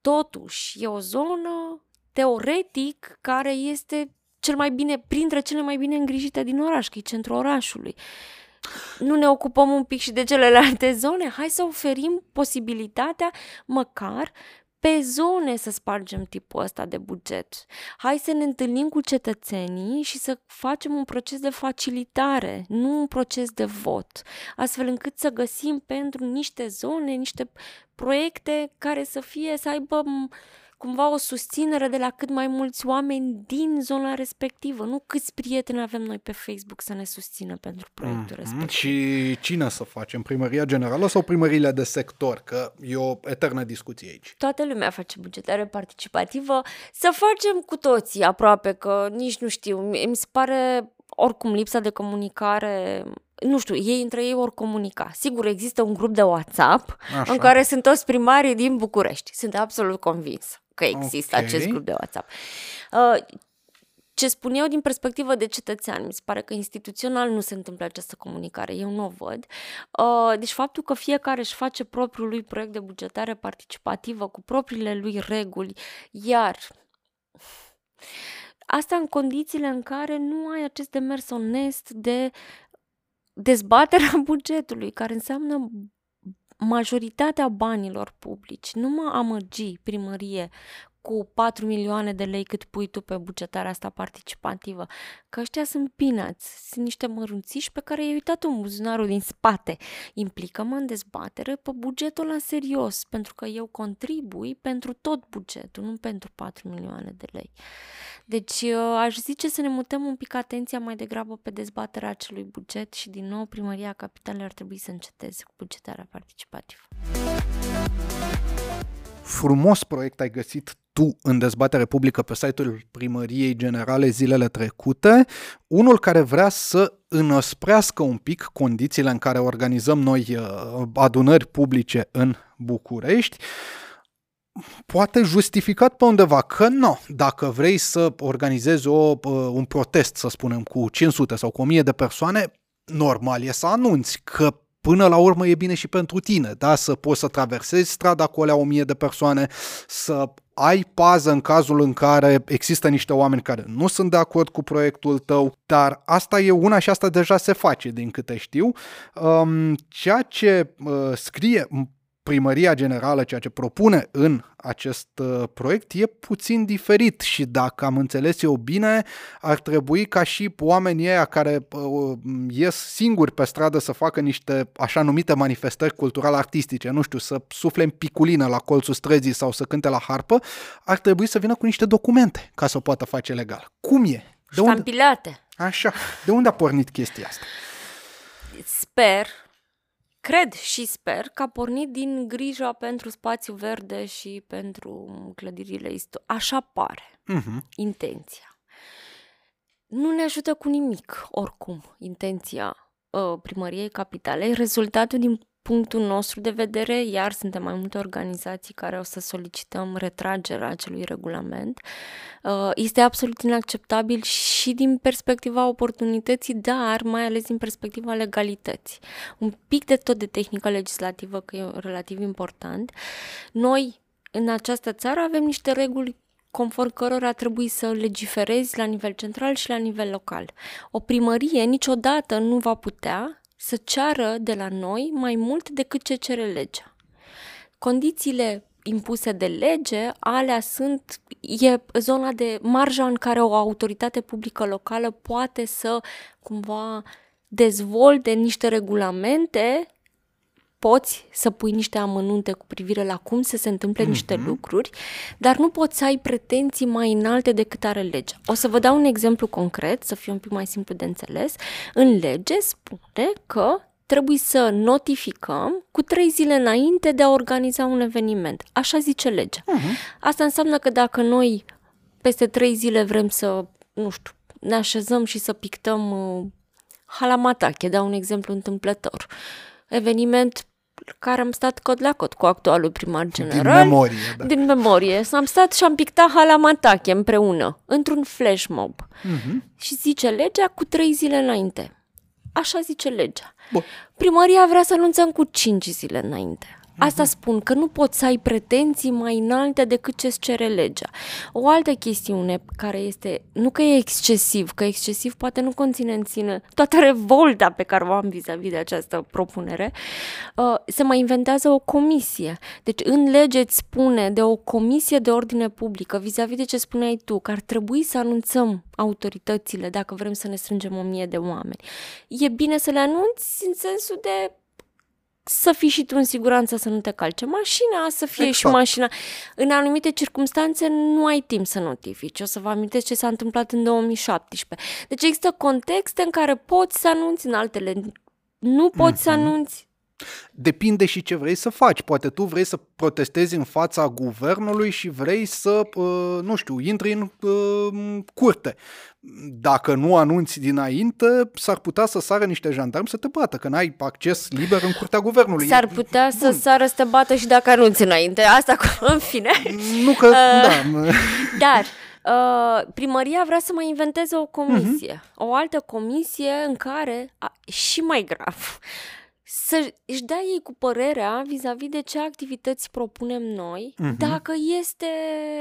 totuși e o zonă teoretic care este cel mai bine, printre cele mai bine îngrijite din oraș, că e centrul orașului. Nu ne ocupăm un pic și de celelalte *laughs* zone? Hai să oferim posibilitatea, măcar, pe zone să spargem tipul ăsta de buget. Hai să ne întâlnim cu cetățenii și să facem un proces de facilitare, nu un proces de vot, astfel încât să găsim pentru niște zone, niște proiecte care să fie, să aibă cumva o susținere de la cât mai mulți oameni din zona respectivă, nu câți prieteni avem noi pe Facebook să ne susțină pentru proiectul mm-hmm. respectiv. Și cine să facem? Primăria generală sau primările de sector? Că e o eternă discuție aici. Toată lumea face bugetare participativă. Să facem cu toții aproape, că nici nu știu. Mi se pare oricum lipsa de comunicare nu știu, ei între ei vor comunica. Sigur, există un grup de WhatsApp Așa. în care sunt toți primarii din București. Sunt absolut convins că există okay. acest grup de WhatsApp. Uh, ce spun eu din perspectivă de cetățean, mi se pare că instituțional nu se întâmplă această comunicare, eu nu o văd. Uh, deci faptul că fiecare își face propriul lui proiect de bugetare participativă cu propriile lui reguli, iar asta în condițiile în care nu ai acest demers onest de dezbaterea *laughs* bugetului, care înseamnă majoritatea banilor publici, nu mă amăgi primărie cu 4 milioane de lei cât pui tu pe bugetarea asta participativă. Că ăștia sunt peanuts, sunt niște mărunțiși pe care i-ai uitat un buzunarul din spate. Implică-mă în dezbatere pe bugetul la serios, pentru că eu contribui pentru tot bugetul, nu pentru 4 milioane de lei. Deci uh, aș zice să ne mutăm un pic atenția mai degrabă pe dezbaterea acelui buget și din nou Primăria Capitalei ar trebui să înceteze cu bugetarea participativă. Frumos proiect ai găsit tu în dezbatere publică pe site-ul Primăriei Generale zilele trecute, unul care vrea să înăsprească un pic condițiile în care organizăm noi uh, adunări publice în București poate justificat pe undeva că nu. Dacă vrei să organizezi o, uh, un protest, să spunem, cu 500 sau cu 1000 de persoane, normal e să anunți că până la urmă e bine și pentru tine, da? Să poți să traversezi strada cu alea o mie de persoane, să ai pază în cazul în care există niște oameni care nu sunt de acord cu proiectul tău, dar asta e una și asta deja se face, din câte știu. Um, ceea ce uh, scrie primăria generală, ceea ce propune în acest uh, proiect, e puțin diferit și dacă am înțeles eu bine, ar trebui ca și oamenii ăia care uh, ies singuri pe stradă să facă niște așa numite manifestări cultural-artistice, nu știu, să sufle în piculină la colțul străzii sau să cânte la harpă, ar trebui să vină cu niște documente ca să o poată face legal. Cum e? De Ștampilate. Unde? Așa. De unde a pornit chestia asta? Sper Cred și sper că a pornit din grija pentru spațiu verde și pentru clădirile istorice. Așa pare uh-huh. intenția. Nu ne ajută cu nimic, oricum, intenția uh, primăriei capitalei. Rezultatul din punctul nostru de vedere, iar suntem mai multe organizații care o să solicităm retragerea acelui regulament, uh, este absolut inacceptabil și din perspectiva oportunității, dar mai ales din perspectiva legalității. Un pic de tot de tehnică legislativă, că e relativ important. Noi, în această țară, avem niște reguli conform cărora trebuie să legiferezi la nivel central și la nivel local. O primărie niciodată nu va putea să ceară de la noi mai mult decât ce cere legea. Condițiile impuse de lege, alea sunt, e zona de marja în care o autoritate publică locală poate să cumva dezvolte niște regulamente poți să pui niște amănunte cu privire la cum să se întâmple mm-hmm. niște mhm. lucruri, dar nu poți să ai pretenții mai înalte decât are legea. O să vă dau un exemplu concret, să fie un pic mai simplu de înțeles. În lege spune că trebuie să notificăm cu trei zile înainte de a organiza un eveniment. Așa zice legea. Uh-huh. Asta înseamnă că dacă noi peste trei zile vrem să, nu știu, ne așezăm și să pictăm uh, halamatache, dau un exemplu întâmplător. Eveniment care am stat cot la cot cu actualul primar general. Din memorie, da. Din memorie. Am stat și am pictat Halamatache împreună, într-un flash mob. Uh-huh. Și zice legea cu trei zile înainte. Așa zice legea. Bun. Primăria vrea să anunțăm cu cinci zile înainte. Asta spun, că nu poți să ai pretenții mai înalte decât ce-ți cere legea. O altă chestiune care este, nu că e excesiv, că excesiv poate nu conține în sine toată revolta pe care o am vis-a-vis de această propunere, uh, se mai inventează o comisie. Deci în lege îți spune de o comisie de ordine publică vis-a-vis de ce spuneai tu, că ar trebui să anunțăm autoritățile dacă vrem să ne strângem o mie de oameni. E bine să le anunți în sensul de să fii și tu în siguranță să nu te calce mașina, să fie exact. și mașina. În anumite circunstanțe nu ai timp să notifici. O să vă amintesc ce s-a întâmplat în 2017. Deci există contexte în care poți să anunți, în altele nu poți mm-hmm. să mhm. anunți. Depinde și ce vrei să faci. Poate tu vrei să protestezi în fața guvernului și vrei să, uh, nu știu, intri în uh, curte. Dacă nu anunți dinainte, s-ar putea să sară niște jandarmi să te bată, că n-ai acces liber în curtea guvernului. S-ar putea Bun. să sară să te bată și dacă anunți înainte. Asta, *laughs* în fine. Nu că, uh, da. *laughs* Dar... Uh, primăria vrea să mai inventeze o comisie, uh-huh. o altă comisie în care, a, și mai grav, să își dea ei cu părerea vis-a-vis de ce activități propunem noi, uh-huh. dacă este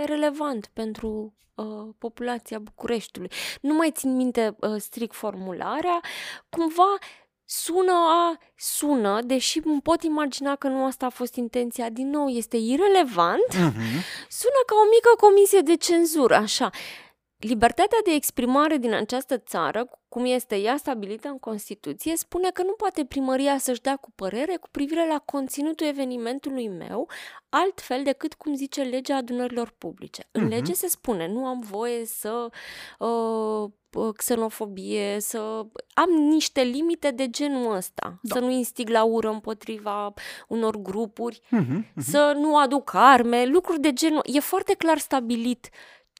relevant pentru uh, populația Bucureștiului. Nu mai țin minte uh, strict formularea, cumva sună a sună, deși îmi pot imagina că nu asta a fost intenția, din nou este irelevant, uh-huh. sună ca o mică comisie de cenzură, așa. Libertatea de exprimare din această țară, cum este ea stabilită în Constituție, spune că nu poate primăria să-și dea cu părere cu privire la conținutul evenimentului meu, altfel decât cum zice legea adunărilor publice. În uh-huh. lege se spune, nu am voie să uh, xenofobie, să am niște limite de genul ăsta, da. să nu instig la ură împotriva unor grupuri, uh-huh, uh-huh. să nu aduc arme, lucruri de genul. E foarte clar stabilit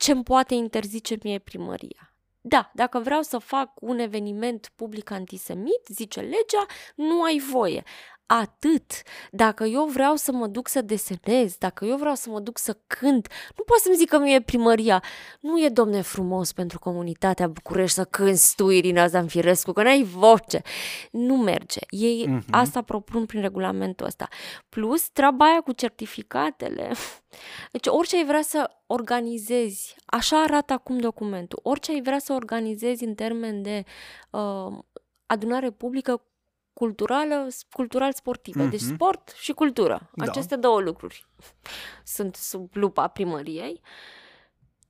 ce îmi poate interzice mie primăria. Da, dacă vreau să fac un eveniment public antisemit, zice legea, nu ai voie. Atât. Dacă eu vreau să mă duc să desenez, dacă eu vreau să mă duc să cânt, nu poți să-mi zic că mie primăria. Nu e, domne, frumos pentru comunitatea București să cânti tu, Irina Zanfirescu, că n-ai voce. Nu merge. Ei uh-huh. asta propun prin regulamentul ăsta. Plus, treaba aia cu certificatele. *laughs* Deci orice ai vrea să organizezi, așa arată acum documentul, orice ai vrea să organizezi în termen de uh, adunare publică culturală, cultural-sportivă. Mm-hmm. Deci mhm. sport și cultură. Da. Aceste două lucruri *laughs* sunt sub lupa primăriei.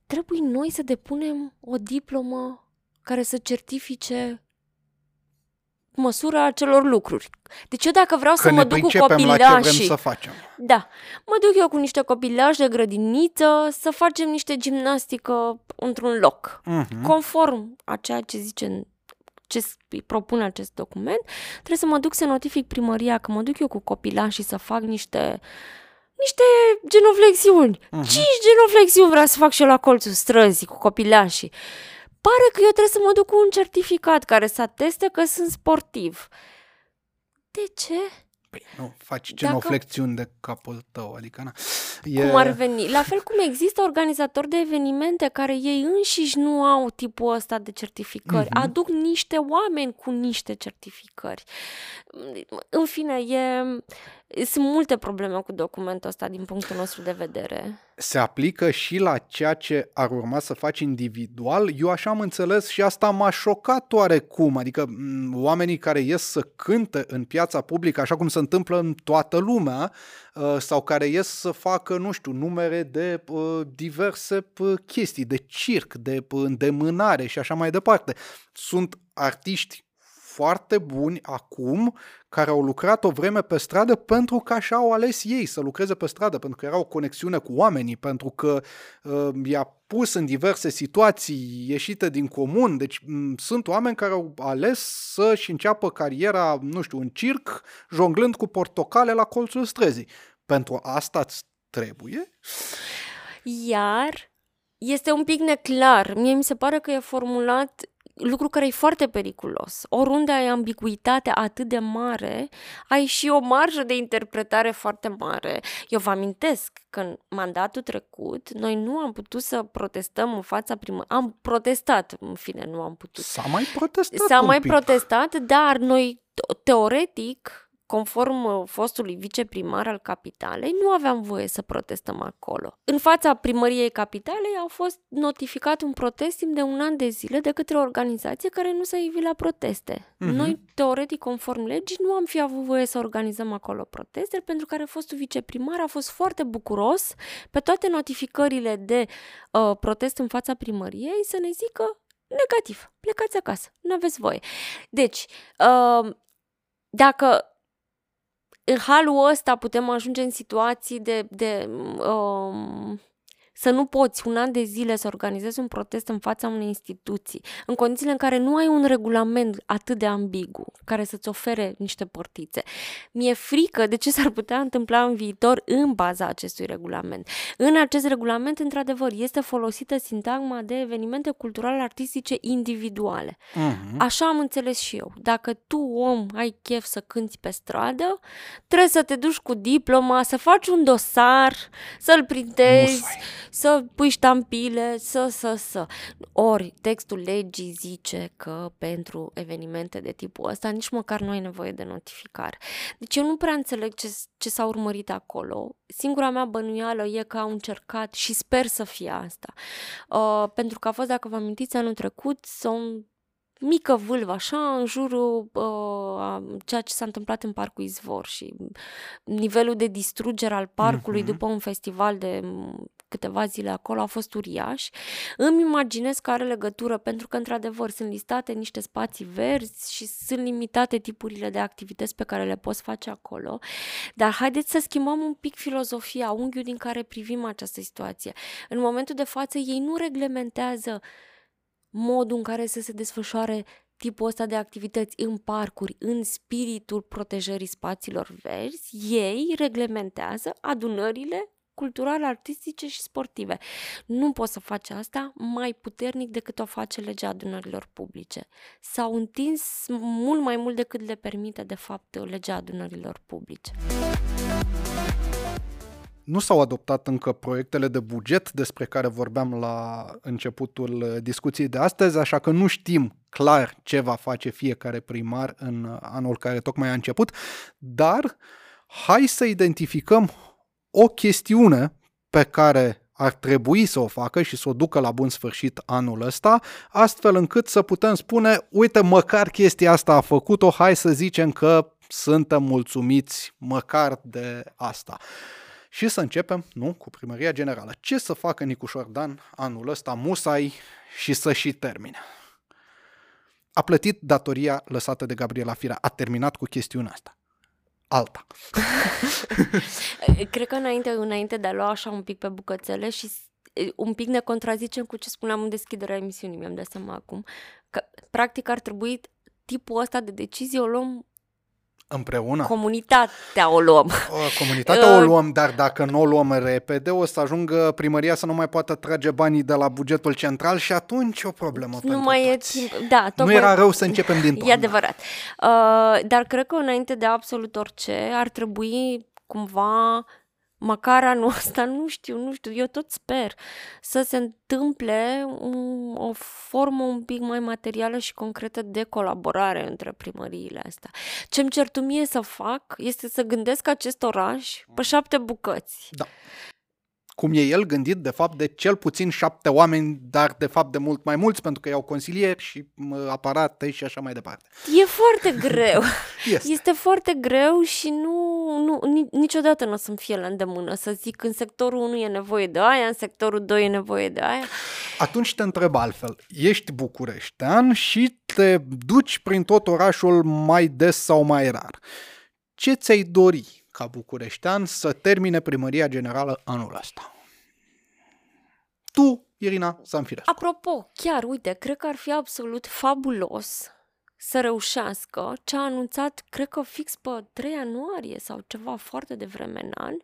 Trebuie noi să depunem o diplomă care să certifice măsura acelor lucruri. Deci eu dacă vreau că să mă duc cu copilașii... la ce vrem să facem. Da. Mă duc eu cu niște copilași de grădiniță să facem niște gimnastică într-un loc. Uh-huh. Conform a ceea ce zice ce propune acest document, trebuie să mă duc să notific primăria că mă duc eu cu copilașii să fac niște niște genoflexiuni. Uh-huh. Cinci genoflexiuni vreau să fac și eu la colțul străzii cu copilașii pare că eu trebuie să mă duc cu un certificat care să ateste că sunt sportiv. De ce? Păi nu, faci genoflexiuni Dacă... de capul tău, adică na. E... Cum ar veni? La fel cum există organizatori de evenimente care ei înșiși nu au tipul ăsta de certificări. Mm-hmm. Aduc niște oameni cu niște certificări. În fine, e sunt multe probleme cu documentul ăsta din punctul nostru de vedere. Se aplică și la ceea ce ar urma să faci individual? Eu așa am înțeles și asta m-a șocat oarecum. Adică oamenii care ies să cânte în piața publică, așa cum se întâmplă în toată lumea, ă, sau care ies să facă, nu știu, numere de ă, diverse chestii, de circ, de îndemânare și așa mai departe. Sunt artiști foarte buni acum care au lucrat o vreme pe stradă pentru că așa au ales ei să lucreze pe stradă, pentru că erau conexiune cu oamenii, pentru că uh, i-a pus în diverse situații ieșite din comun. Deci m- sunt oameni care au ales să-și înceapă cariera, nu știu, în circ, jonglând cu portocale la colțul străzii. Pentru asta îți trebuie? Iar este un pic neclar. Mie mi se pare că e formulat lucru care e foarte periculos. Oriunde ai ambiguitate atât de mare, ai și o marjă de interpretare foarte mare. Eu vă amintesc că în mandatul trecut noi nu am putut să protestăm în fața primă. Am protestat, în fine, nu am putut. S-a mai protestat S-a mai pic. protestat, dar noi, teoretic, conform uh, fostului viceprimar al capitalei, nu aveam voie să protestăm acolo. În fața primăriei capitalei au fost notificat un protest timp de un an de zile de către o organizație care nu s-a ivit la proteste. Uh-huh. Noi, teoretic, conform legii, nu am fi avut voie să organizăm acolo proteste, pentru care fostul viceprimar a fost foarte bucuros pe toate notificările de uh, protest în fața primăriei să ne zică negativ, plecați acasă, nu aveți voie. Deci, uh, dacă în halul ăsta putem ajunge în situații de, de um, să nu poți un an de zile să organizezi un protest în fața unei instituții, în condițiile în care nu ai un regulament atât de ambigu, care să-ți ofere niște portițe. Mi-e frică de ce s-ar putea întâmpla în viitor în baza acestui regulament. În acest regulament, într-adevăr, este folosită sintagma de evenimente culturale artistice individuale. Uh-huh. Așa am înțeles și eu. Dacă tu, om, ai chef să cânti pe stradă, trebuie să te duci cu diploma, să faci un dosar, să-l printezi, Musai să pui ștampile, să, să, să. Ori textul legii zice că pentru evenimente de tipul ăsta nici măcar nu ai nevoie de notificare. Deci eu nu prea înțeleg ce, ce s-a urmărit acolo. Singura mea bănuială e că au încercat și sper să fie asta. Uh, pentru că a fost, dacă vă amintiți, anul trecut, sunt mică vâlvă așa în jurul uh, a ceea ce s-a întâmplat în Parcul Izvor și nivelul de distrugere al parcului uh-huh. după un festival de câteva zile acolo a fost uriaș. Îmi imaginez că are legătură pentru că, într-adevăr, sunt listate niște spații verzi și sunt limitate tipurile de activități pe care le poți face acolo. Dar haideți să schimbăm un pic filozofia, unghiul din care privim această situație. În momentul de față, ei nu reglementează modul în care să se desfășoare tipul ăsta de activități în parcuri, în spiritul protejării spațiilor verzi, ei reglementează adunările culturale, artistice și sportive. Nu poți să faci asta mai puternic decât o face legea adunărilor publice. S-au întins mult mai mult decât le permite, de fapt, legea adunărilor publice. Nu s-au adoptat încă proiectele de buget despre care vorbeam la începutul discuției de astăzi, așa că nu știm clar ce va face fiecare primar în anul care tocmai a început, dar hai să identificăm o chestiune pe care ar trebui să o facă și să o ducă la bun sfârșit anul ăsta, astfel încât să putem spune, uite, măcar chestia asta a făcut-o, hai să zicem că suntem mulțumiți măcar de asta. Și să începem, nu, cu primăria generală. Ce să facă Nicușor Dan anul ăsta, musai și să și termine? A plătit datoria lăsată de Gabriela Firea. A terminat cu chestiunea asta alta. *laughs* Cred că înainte, înainte de a lua așa un pic pe bucățele și un pic ne contrazicem cu ce spuneam în deschiderea emisiunii, mi-am dat seama acum, că practic ar trebui tipul ăsta de decizie o luăm Împreună? Comunitatea o luăm. Comunitatea o uh, luăm, dar dacă nu o luăm repede, o să ajungă primăria să nu mai poată trage banii de la bugetul central și atunci o problemă nu pentru mai toți. E timp. Da, nu era rău să începem din toamnă. *laughs* E adevărat. Uh, dar cred că înainte de absolut orice ar trebui cumva măcar anul *laughs* ăsta, nu știu, nu știu, eu tot sper să se întâmple un, o formă un pic mai materială și concretă de colaborare între primăriile astea. Ce-mi cer tu mie să fac este să gândesc acest oraș pe șapte bucăți. Da cum e el gândit, de fapt, de cel puțin șapte oameni, dar de fapt de mult mai mulți, pentru că iau consilieri și aparate și așa mai departe. E foarte greu. *laughs* este. este foarte greu și nu, nu, niciodată nu o să-mi fie la îndemână să zic în sectorul 1 e nevoie de aia, în sectorul 2 e nevoie de aia. Atunci te întreb altfel. Ești bucureștean și te duci prin tot orașul mai des sau mai rar. Ce ți-ai dori ca bucureștean să termine primăria generală anul ăsta. Tu, Irina Sanfirescu. Apropo, chiar, uite, cred că ar fi absolut fabulos să reușească ce a anunțat, cred că fix pe 3 ianuarie sau ceva foarte devreme în an,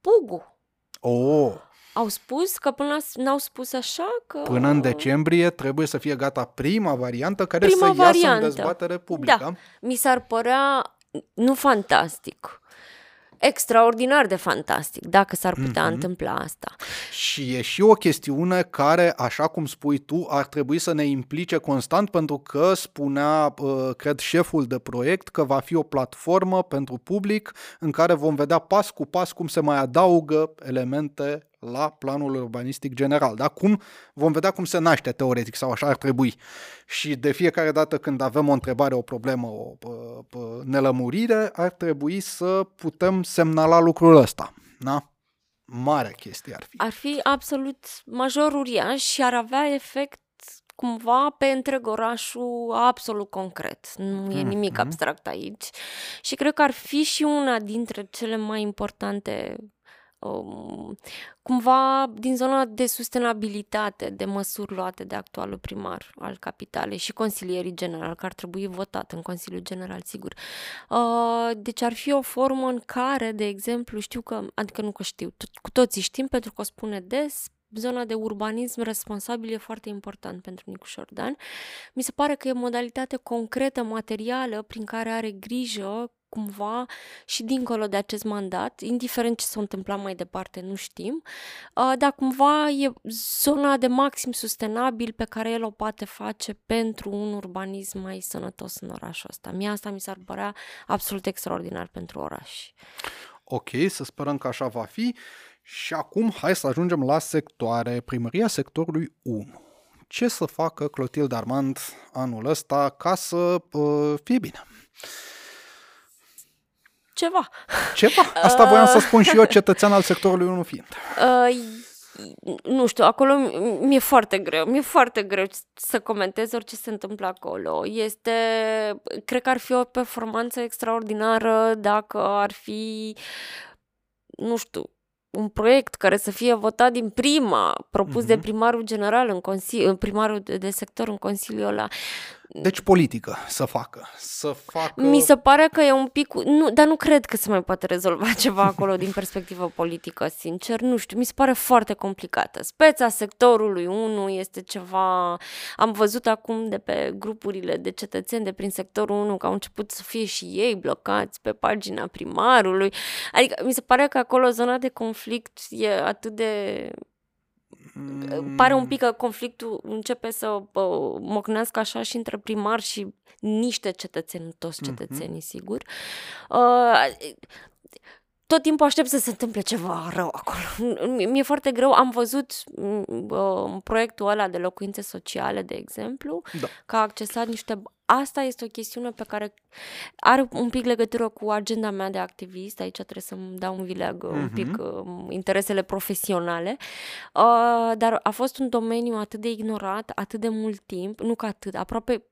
Pugu. Oh. Au spus că până n-au spus așa că... Până în decembrie trebuie să fie gata prima variantă care prima să variantă. iasă în dezbatere publică. Da. Mi s-ar părea nu fantastic, extraordinar de fantastic, dacă s-ar putea mm-hmm. întâmpla asta. Și e și o chestiune care, așa cum spui tu, ar trebui să ne implice constant pentru că spunea, uh, cred, șeful de proiect că va fi o platformă pentru public în care vom vedea pas cu pas cum se mai adaugă elemente la planul urbanistic general. Da? Cum vom vedea cum se naște teoretic sau așa ar trebui. Și de fiecare dată când avem o întrebare, o problemă, o, o, o nelămurire, ar trebui să putem semnala lucrul ăsta. Da? Mare chestie ar fi. Ar fi absolut major uriaș și ar avea efect cumva pe întreg orașul absolut concret. Nu e nimic mm-hmm. abstract aici. Și cred că ar fi și una dintre cele mai importante um, cumva din zona de sustenabilitate de măsuri luate de actualul primar al capitalei și consilierii general, care ar trebui votat în Consiliul General, sigur. Uh, deci ar fi o formă în care, de exemplu, știu că, adică nu că știu, cu toții știm pentru că o spune des, zona de urbanism responsabil e foarte important pentru Nicu Șordan. Mi se pare că e o modalitate concretă, materială, prin care are grijă cumva și dincolo de acest mandat, indiferent ce s-a întâmplat mai departe, nu știm, uh, dar cumva e zona de maxim sustenabil pe care el o poate face pentru un urbanism mai sănătos în orașul ăsta. Mie asta mi s-ar părea absolut extraordinar pentru oraș. Ok, să sperăm că așa va fi. Și acum hai să ajungem la sectoare. Primăria sectorului 1. Ce să facă Clotilde Armand anul ăsta ca să uh, fie bine? Ceva. Ceva? Asta voiam să spun și eu, cetățean al sectorului 1 fiind. Uh, nu știu, acolo mi-e foarte greu, mi-e foarte greu să comentez orice se întâmplă acolo. Este, cred că ar fi o performanță extraordinară dacă ar fi, nu știu, un proiect care să fie votat din prima, propus uh-huh. de mhm. primarul general în consiliu, primarul de, de sector în consiliul ăla. Deci politică să facă. Să facă... Mi se pare că e un pic... Nu, dar nu cred că se mai poate rezolva *laughs* ceva acolo din perspectivă politică, sincer. Nu știu, mi se pare foarte complicată. Speța sectorului 1 este ceva... Am văzut acum de pe grupurile de cetățeni de prin sectorul 1 că au început să fie și ei blocați pe pagina primarului. Adică mi se pare că acolo zona de conflict e atât de Mm. Pare un pic că conflictul începe să uh, mocnească așa și între primar și niște cetățeni, toți mhm. cetățenii, mm-hmm. sigur. Uh, tot timpul aștept să se întâmple ceva rău acolo. Mi-e foarte greu. Am văzut uh, proiectul ăla de locuințe sociale, de exemplu, da. că a accesat niște... Asta este o chestiune pe care are un pic legătură cu agenda mea de activist. Aici trebuie să-mi dau un vileag, mm-hmm. un pic uh, interesele profesionale. Uh, dar a fost un domeniu atât de ignorat, atât de mult timp, nu că atât, aproape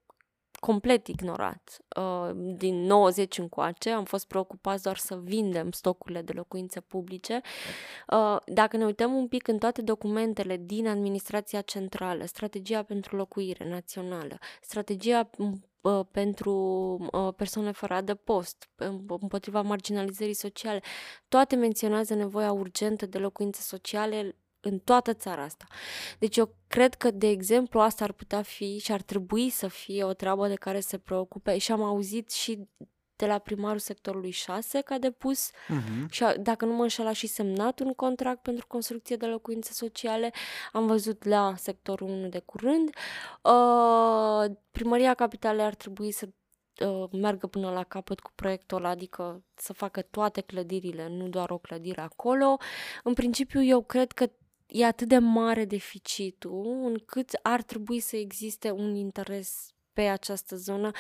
complet ignorat. Uh, din 90 încoace am fost preocupați doar să vindem stocurile de locuințe publice. Uh, dacă ne uităm un pic în toate documentele din administrația centrală, strategia pentru locuire națională, strategia uh, pentru persoane fără adăpost, împotriva marginalizării sociale. Toate menționează nevoia urgentă de locuințe sociale în toată țara asta. Deci eu cred că, de exemplu, asta ar putea fi și ar trebui să fie o treabă de care se preocupe și am auzit și de la primarul sectorului 6 că a depus uh-huh. și a, dacă nu mă înșel a și semnat un contract pentru construcție de locuințe sociale. Am văzut la sectorul 1 de curând. Uh, Primăria Capitalei ar trebui să uh, meargă până la capăt cu proiectul ăla, adică să facă toate clădirile, nu doar o clădire acolo. În principiu, eu cred că e atât de mare deficitul încât ar trebui să existe un interes pe această zonă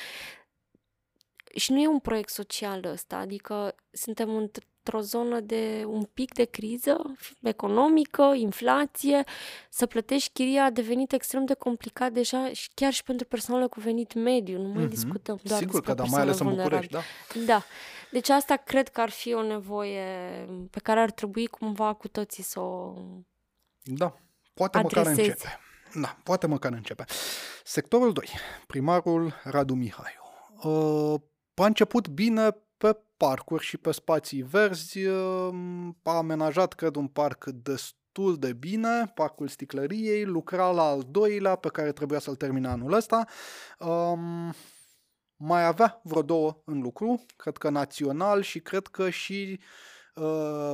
și nu e un proiect social ăsta, adică suntem într-o zonă de un pic de criză economică, inflație, să plătești chiria a devenit extrem de complicat deja și chiar și pentru persoanele cu venit mediu, nu mai mm-hmm. discutăm doar Sigur că da, mai ales în București, da. Da. Deci asta cred că ar fi o nevoie pe care ar trebui cumva cu toții să o da, poate adresezi. măcar începe. Da, poate măcar începe. Sectorul 2. Primarul Radu Mihaiu. Uh, a început bine pe parcuri și pe spații verzi. Uh, a amenajat, cred, un parc destul de bine, parcul Sticlăriei, lucra la al doilea pe care trebuia să-l termine anul ăsta. Um, mai avea vreo două în lucru, cred că național și cred că și uh, uh,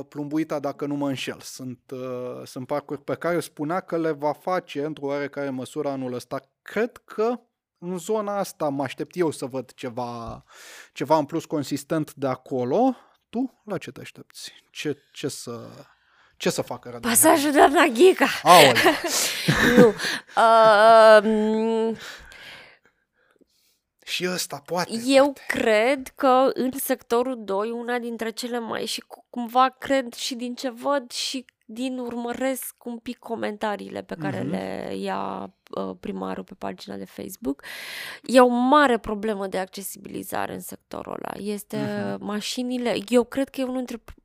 plumbuita, dacă nu mă înșel. Sunt, uh, sunt parcuri pe care spunea că le va face într-o oarecare măsură anul ăsta. Cred că în zona asta mă aștept eu să văd ceva, ceva în plus consistent de acolo. Tu la ce te aștepți? Ce, ce să... Ce să facă Radu? Pasajul de la Ghica. *laughs* nu. Uh, și ăsta poate. Eu poate. cred că în sectorul 2, una dintre cele mai și cumva cred și din ce văd și din urmăresc un pic comentariile pe care mm-hmm. le ia uh, primarul pe pagina de Facebook. E o mare problemă de accesibilizare în sectorul ăla. Este mm-hmm. mașinile, eu cred că e unul dintre Uh,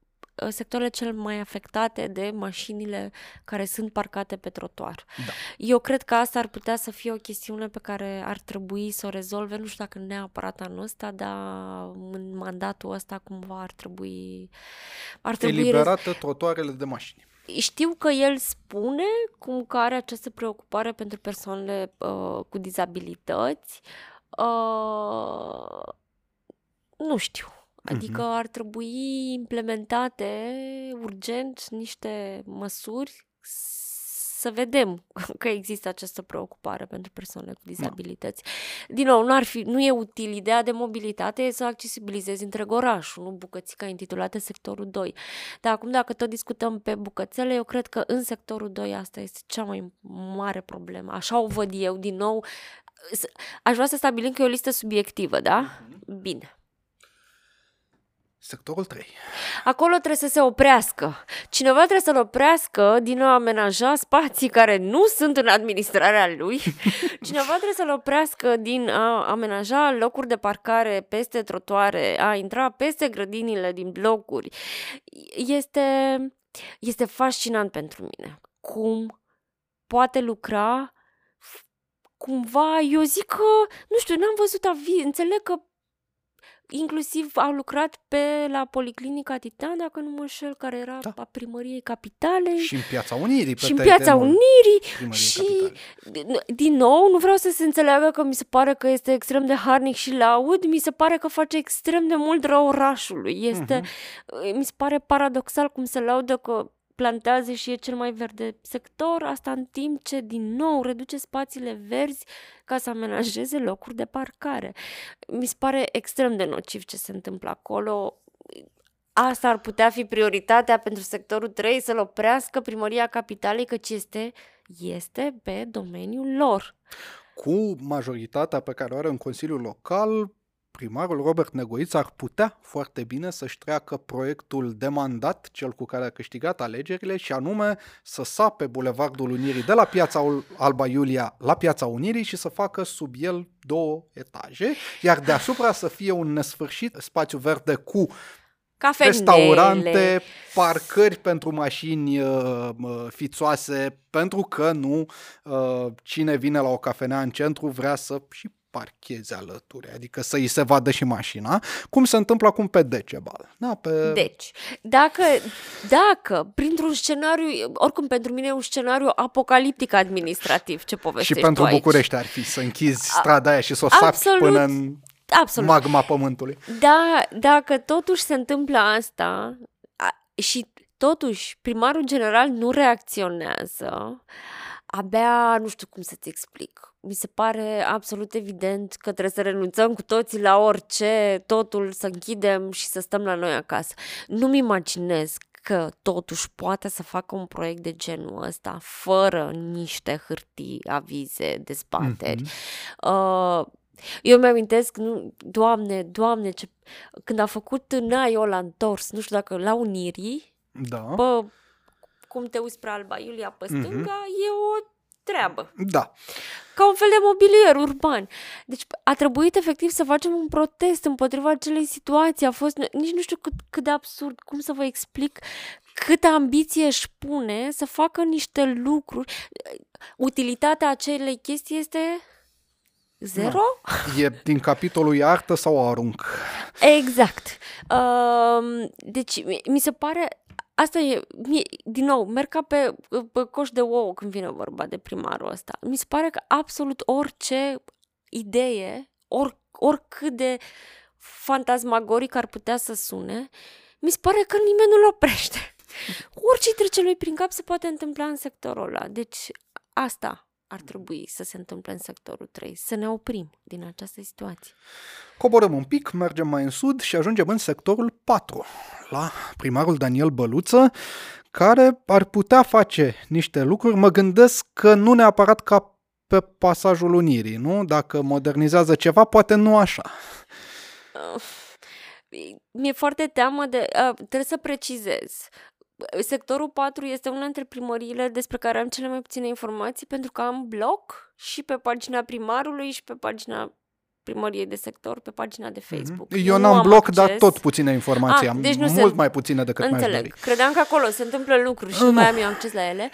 sectoarele cel mai afectate de mașinile care sunt parcate pe trotuar. Da. Eu cred că asta ar putea să fie o chestiune pe care ar trebui să o rezolve, nu știu dacă neapărat anul ăsta, dar în mandatul ăsta cumva ar trebui... Ar trebui Eliberate rez... trotuarele de mașini. Știu că el spune cum că are această preocupare pentru persoanele uh, cu dizabilități. Uh, nu știu. Adică uh-huh. ar trebui implementate urgent niște măsuri să vedem *laughs* că există această preocupare pentru persoanele cu da. dizabilități. Da. Din nou, nu, ar fi, nu e util. Ideea de mobilitate e să accesibilizezi întreg orașul, nu bucățica intitulată sectorul 2. Dar acum, dacă tot discutăm pe bucățele, eu cred că în sectorul 2 asta este cea mai mare problemă. Așa o văd eu, din nou. Aș vrea să stabilim că e o listă subiectivă, da? Uh-huh. Bine. Sectorul 3. Acolo trebuie să se oprească. Cineva trebuie să-l oprească din a amenaja spații care nu sunt în administrarea lui. *laughs* Cineva trebuie să-l oprească din a amenaja locuri de parcare peste trotuare, a intra peste grădinile din blocuri. Este, este fascinant pentru mine cum poate lucra cumva, eu zic că, nu știu, n-am văzut aviz, înțeleg că inclusiv au lucrat pe la Policlinica Titan, dacă nu mă înșel, care era da. a primăriei capitale. Și în Piața Unirii. Și în Piața Unirii. Și, capitale. din nou, nu vreau să se înțeleagă că mi se pare că este extrem de harnic și laud, mi se pare că face extrem de mult rău orașului. Este, uh-huh. Mi se pare paradoxal cum se laudă că plantează și e cel mai verde sector, asta în timp ce din nou reduce spațiile verzi ca să amenajeze locuri de parcare. Mi se pare extrem de nociv ce se întâmplă acolo. Asta ar putea fi prioritatea pentru sectorul 3, să-l oprească primăria capitalei, căci este, este pe domeniul lor. Cu majoritatea pe care o are în Consiliul Local, primarul Robert Negoiț ar putea foarte bine să-și treacă proiectul de mandat, cel cu care a câștigat alegerile, și anume să sape Bulevardul Unirii de la Piața Alba Iulia la Piața Unirii și să facă sub el două etaje, iar deasupra să fie un nesfârșit spațiu verde cu Cafenele. restaurante, parcări pentru mașini uh, fițoase, pentru că nu uh, cine vine la o cafenea în centru vrea să și parcheze alături, adică să îi se vadă și mașina, cum se întâmplă acum pe Decebal. Da, pe... Deci, dacă, dacă printr-un scenariu, oricum pentru mine e un scenariu apocaliptic administrativ, ce povestești Și pentru tu București ar fi să închizi strada aia și să o sapi până în Absolut. magma pământului. Da, dacă totuși se întâmplă asta a, și totuși primarul general nu reacționează, abia nu știu cum să-ți explic mi se pare absolut evident că trebuie să renunțăm cu toții la orice, totul să închidem și să stăm la noi acasă. Nu-mi imaginez că totuși poate să facă un proiect de genul ăsta fără niște hârtii, avize, dezbateri. Mm-hmm. Uh, eu mi-amintesc, nu, doamne, doamne, ce, când a făcut Naio la întors, nu știu dacă la Unirii, da. bă, cum te uiți spre Alba Iulia pe mhm. stânga, mm-hmm. e o treabă. Da. Ca un fel de mobilier urban. Deci a trebuit efectiv să facem un protest împotriva acelei situații. A fost, nici nu știu cât, cât de absurd, cum să vă explic câtă ambiție își pune să facă niște lucruri. Utilitatea acelei chestii este Zero? Da. E din capitolul artă sau arunc? Exact. Uh, deci, mi se pare Asta e, mie, din nou, merg ca pe, pe coș de ouă când vine vorba de primarul ăsta. Mi se pare că absolut orice idee, or, oricât de fantasmagoric ar putea să sune, mi se pare că nimeni nu-l oprește. *laughs* Orice trece lui prin cap se poate întâmpla în sectorul ăla. Deci asta ar trebui să se întâmple în sectorul 3, să ne oprim din această situație. Coborăm un pic, mergem mai în sud și ajungem în sectorul 4, la primarul Daniel Băluță, care ar putea face niște lucruri. Mă gândesc că nu neapărat ca pe pasajul Unirii, nu? Dacă modernizează ceva, poate nu așa. Mi-e foarte teamă de... Uh, trebuie să precizez. Sectorul 4 este una dintre primăriile despre care am cele mai puține informații pentru că am blog și pe pagina primarului și pe pagina primăriei de sector pe pagina de mhm. Facebook. Mm-hmm. Eu n-am bloc, dar tot puține informații. Ah, am deci nu mult se... mai puține decât Înțeleg. mai Credeam că acolo se întâmplă lucruri și nu mai am eu acces la ele.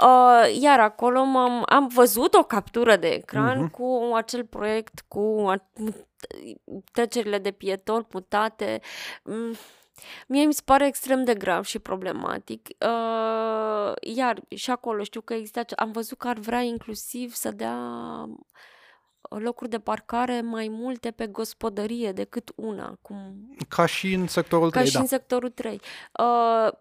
Uh, iar acolo m-am, am văzut o captură de ecran mm-hmm. cu acel proiect, cu trecerile de pieton mutate. Mm Mie mi se pare extrem de grav și problematic. Uh, iar și acolo știu că există, am văzut că ar vrea inclusiv să dea locuri de parcare mai multe pe gospodărie decât una. Cum... Ca și în sectorul 3, Ca și da. în sectorul 3. Uh,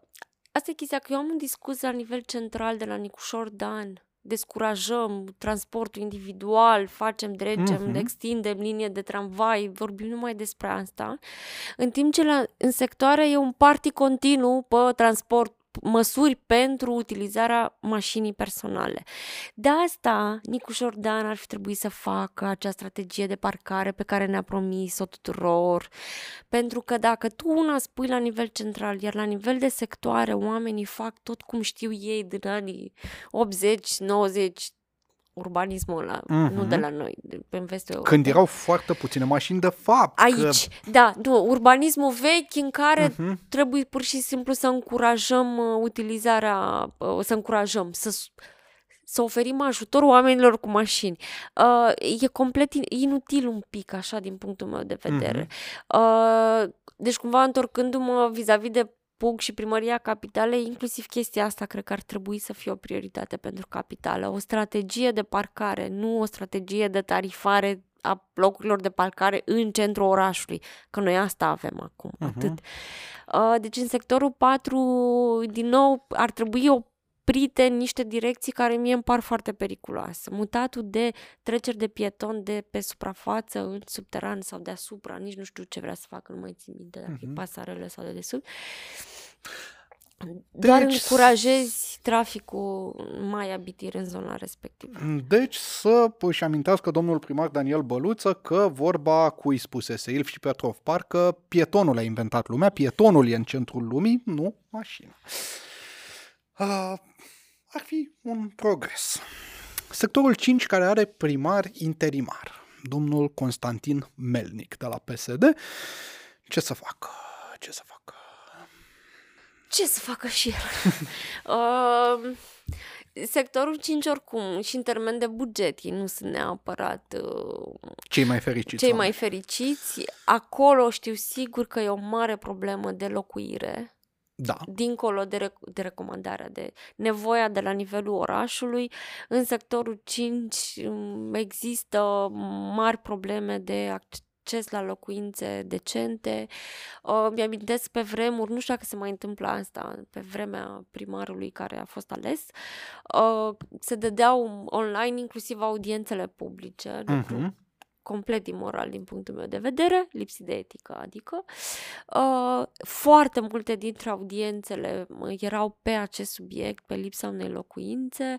asta e chestia, că eu am un discurs la nivel central de la Nicușor Dan descurajăm transportul individual, facem, dregem, uh-huh. extindem linie de tramvai, vorbim numai despre asta, în timp ce la, în sectoare e un party continuu pe transport măsuri pentru utilizarea mașinii personale. De asta, Nicu Jordan ar fi trebuit să facă acea strategie de parcare pe care ne-a promis-o tuturor, pentru că dacă tu una spui la nivel central, iar la nivel de sectoare oamenii fac tot cum știu ei din anii 80, 90, urbanismul ăla, uh-huh. nu de la noi, de, pe vestul Europei. Când erau foarte puține mașini, de fapt. Aici, că... da, nu, urbanismul vechi în care uh-huh. trebuie pur și simplu să încurajăm uh, utilizarea, uh, să încurajăm, să să oferim ajutor oamenilor cu mașini. Uh, e complet inutil un pic, așa, din punctul meu de vedere. Mm-hmm. Uh, deci, cumva, întorcându-mă vis-a-vis de PUG și Primăria Capitalei, inclusiv chestia asta cred că ar trebui să fie o prioritate pentru capitală. O strategie de parcare, nu o strategie de tarifare a locurilor de parcare în centrul orașului, că noi asta avem acum, uh-huh. atât. Uh, deci în sectorul 4, din nou, ar trebui oprite în niște direcții care mie îmi par foarte periculoase. Mutatul de treceri de pieton de pe suprafață în subteran sau deasupra, nici nu știu ce vrea să facă, nu mai țin minte dacă uh-huh. e mhm. pasarele sau de desubt. Doar deci, încurajezi traficul mai abitir în zona respectivă. Deci să își amintească domnul primar Daniel Băluță că vorba cui spusese Ilf și Petrov Parcă pietonul a inventat lumea, pietonul e în centrul lumii, nu mașina. Uh, ar fi un progres. Sectorul 5 care are primar interimar, domnul Constantin Melnic de la PSD, ce să facă? Ce să facă? Ce să facă și el? uh, *laughs* sectorul 5 oricum și în termen de buget ei nu sunt neapărat uh, cei mai fericiți. Cei mai fericiți. Acolo știu sigur că e o mare problemă de locuire. Da. Dincolo de, rec- de recomandarea de nevoia de la nivelul orașului, în sectorul 5 um, există mari probleme de acces acces la locuințe decente. Uh, mi-amintesc pe vremuri, nu știu dacă se mai întâmplă asta, pe vremea primarului care a fost ales, uh, se dădeau online inclusiv audiențele publice, uh-huh complet imoral din punctul meu de vedere, lipsit de etică, adică. Uh, foarte multe dintre audiențele erau pe acest subiect, pe lipsa unei locuințe.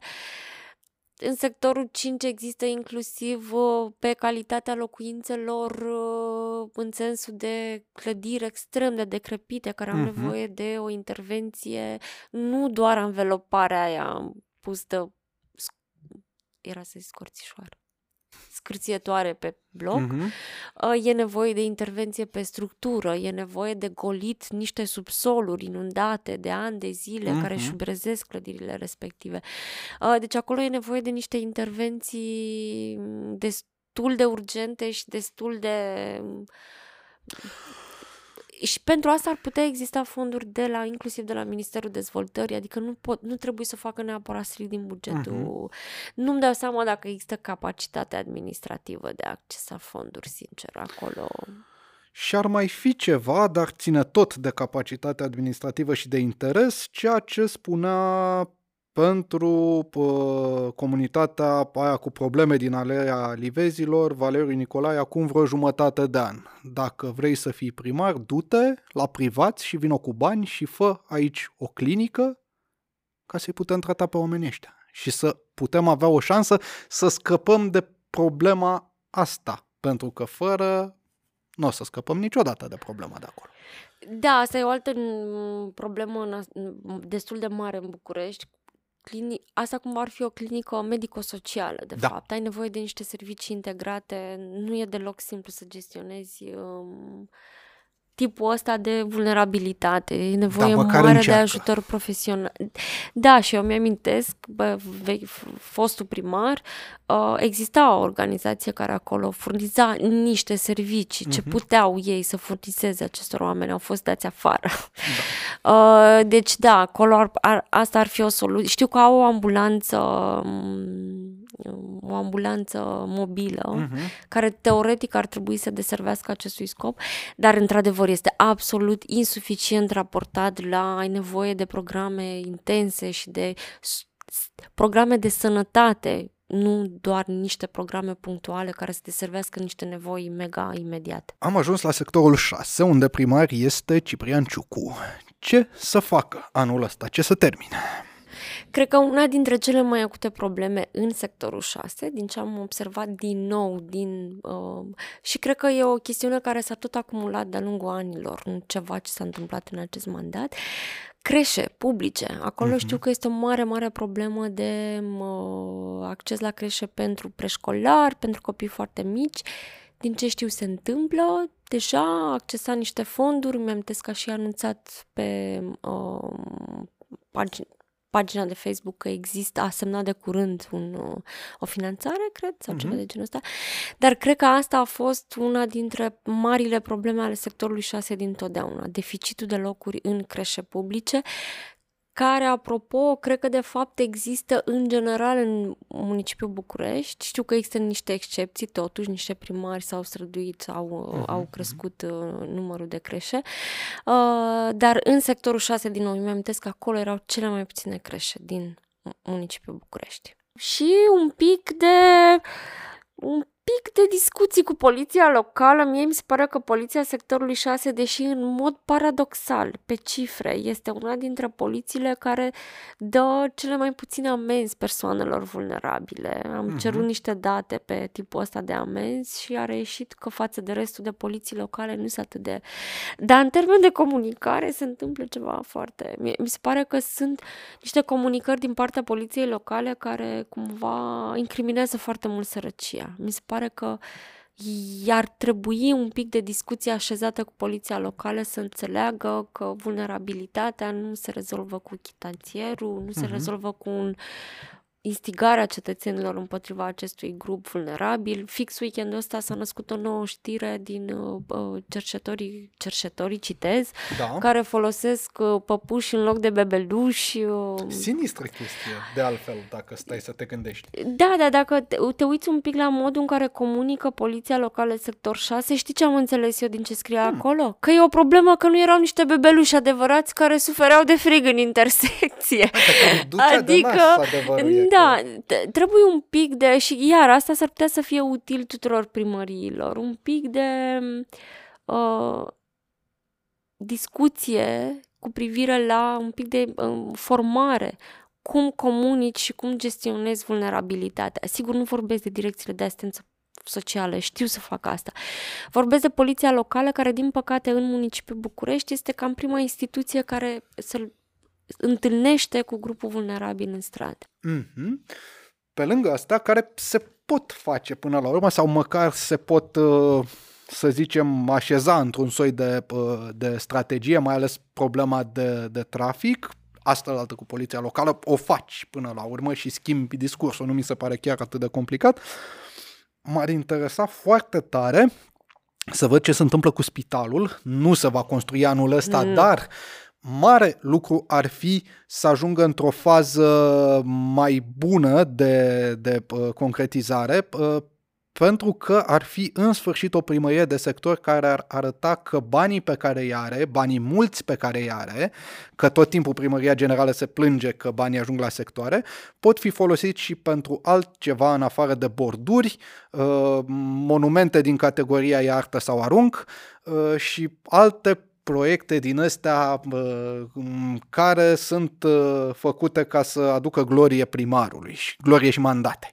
În sectorul 5 există inclusiv uh, pe calitatea locuințelor uh, în sensul de clădiri extrem de decrepite care au uh-huh. nevoie de o intervenție, nu doar înveloparea aia pusă, era să zic scorțișoară scârțietoare pe bloc, uh-huh. e nevoie de intervenție pe structură, e nevoie de golit niște subsoluri inundate de ani de zile uh-huh. care șubrezesc clădirile respective. Uh, deci acolo e nevoie de niște intervenții destul de urgente și destul de și pentru asta ar putea exista fonduri de la, inclusiv de la Ministerul Dezvoltării, adică nu, pot, nu trebuie să facă neapărat strict din bugetul. Uh-huh. Nu-mi dau seama dacă există capacitate administrativă de a accesa fonduri, sincer, acolo. Și ar mai fi ceva, dar ține tot de capacitate administrativă și de interes, ceea ce spunea pentru pă, comunitatea aia cu probleme din alea livezilor, Valeriu Nicolae, acum vreo jumătate de an. Dacă vrei să fii primar, du-te la privat și vină cu bani și fă aici o clinică ca să-i putem trata pe oamenii ăștia și să putem avea o șansă să scăpăm de problema asta. Pentru că fără nu o să scăpăm niciodată de problema de acolo. Da, asta e o altă problemă destul de mare în București, clini- asta cumva ar fi o clinică medico-socială, de da. fapt. Ai nevoie de niște servicii integrate, nu e deloc simplu să gestionezi um, tipul ăsta de vulnerabilitate, e nevoie da, mare încearcă. de ajutor profesional. Da, și eu mi-amintesc, bă, fostul primar, uh, exista o organizație care acolo furniza niște servicii, uh-huh. ce mhm. puteau ei să furnizeze acestor oameni, au fost dați afară. Da. *laughs* Uh, deci, da, acolo ar, ar, asta ar fi o soluție. Știu că au o ambulanță o ambulanță mobilă, uh-huh. care teoretic ar trebui să deservească acestui scop, dar într-adevăr este absolut insuficient raportat la ai nevoie de programe intense și de programe de sănătate, nu doar niște programe punctuale care să deservească niște nevoi mega imediate. Am ajuns la sectorul 6, unde primar este Ciprian Ciucu. Ce să facă anul ăsta? Ce să termine? Cred că una dintre cele mai acute probleme în sectorul 6, din ce am observat din nou, din, uh, și cred că e o chestiune care s-a tot acumulat de-a lungul anilor, în ceva ce s-a întâmplat în acest mandat, creșe publice. Acolo uh-huh. știu că este o mare, mare problemă de uh, acces la creșe pentru preșcolari, pentru copii foarte mici. Din ce știu se întâmplă, deja a accesat niște fonduri, mi-am că și anunțat pe uh, pagini, pagina de Facebook că există, a semnat de curând un, o finanțare, cred, sau uh-huh. ceva de genul ăsta. Dar cred că asta a fost una dintre marile probleme ale sectorului 6 din totdeauna. Deficitul de locuri în creșe publice, care, apropo, cred că de fapt există în general în municipiul București. Știu că există niște excepții, totuși, niște primari s-au străduit, au, uh-huh, au crescut uh, numărul de creșe, uh, dar în sectorul 6 din nou, mi-am că acolo erau cele mai puține creșe din municipiul București. Și un pic de un pic de discuții cu poliția locală. Mie mi se pare că poliția sectorului 6, deși în mod paradoxal, pe cifre, este una dintre polițiile care dă cele mai puține amenzi persoanelor vulnerabile. Am uh-huh. cerut niște date pe tipul ăsta de amenzi și a reieșit că față de restul de poliții locale nu sunt atât de... Dar în termen de comunicare se întâmplă ceva foarte... Mi se pare că sunt niște comunicări din partea poliției locale care cumva incriminează foarte mult sărăcia. Mi se pare că ar trebui un pic de discuție așezată cu poliția locală să înțeleagă că vulnerabilitatea nu se rezolvă cu chitanțierul, nu se uh-huh. rezolvă cu un, instigarea cetățenilor împotriva acestui grup vulnerabil. Fix weekendul ăsta s-a născut o nouă știre din uh, uh cercetorii, cercetorii, citez, da. care folosesc uh, păpuși în loc de bebeluși. Uh... Sinistră chestie, de altfel, dacă stai să te gândești. Da, da, dacă te, te uiți un pic la modul în care comunică poliția locală sector 6, știi ce am înțeles eu din ce scria hmm. acolo? Că e o problemă că nu erau niște bebeluși adevărați care sufereau de frig în intersecție. Adică, adică da, trebuie un pic de, și iar asta s-ar putea să fie util tuturor primăriilor, un pic de uh, discuție cu privire la un pic de uh, formare, cum comunici și cum gestionezi vulnerabilitatea. Sigur, nu vorbesc de direcțiile de asistență socială, știu să fac asta. Vorbesc de poliția locală, care, din păcate, în municipiul București este cam prima instituție care să-l întâlnește cu grupul vulnerabil în stradă. Mm-hmm. Pe lângă asta, care se pot face până la urmă sau măcar se pot, uh, să zicem, așeza într-un soi de, uh, de strategie, mai ales problema de, de trafic, asta altă cu poliția locală, o faci până la urmă și schimbi discursul, nu mi se pare chiar atât de complicat. M-ar interesa foarte tare să văd ce se întâmplă cu spitalul. Nu se va construi anul ăsta, mm. dar mare lucru ar fi să ajungă într-o fază mai bună de, de uh, concretizare, uh, pentru că ar fi în sfârșit o primărie de sector care ar arăta că banii pe care îi are, banii mulți pe care îi are, că tot timpul primăria generală se plânge că banii ajung la sectoare, pot fi folosiți și pentru altceva în afară de borduri, uh, monumente din categoria iartă sau arunc uh, și alte proiecte din astea care sunt uh, făcute ca să aducă glorie primarului, și glorie și mandate.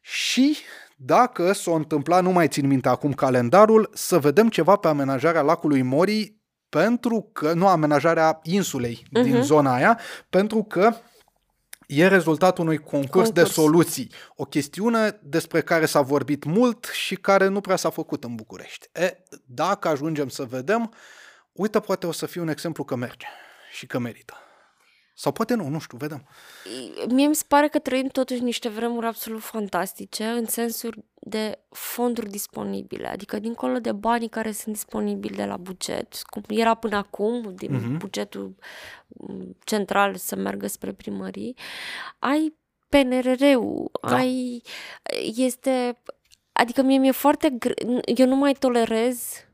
Și dacă s-o întâmpla, nu mai țin minte acum calendarul, să vedem ceva pe amenajarea lacului Morii, pentru că, nu amenajarea insulei uh-huh. din mhm. zona aia, pentru că e rezultatul unui concurs, concurs de soluții. O chestiune despre care s-a vorbit mult și care nu prea s-a făcut în București. E, dacă ajungem să vedem, uite, poate o să fie un exemplu că merge și că merită. Sau poate nu, nu știu, vedem. Mie mi se pare că trăim totuși niște vremuri absolut fantastice în sensul de fonduri disponibile, adică dincolo de banii care sunt disponibili de la buget, cum era până acum, din uh-huh. bugetul mm, central să meargă spre primării, ai PNRR-ul, da. ai... este... Adică mie mi-e foarte gre... Eu nu mai tolerez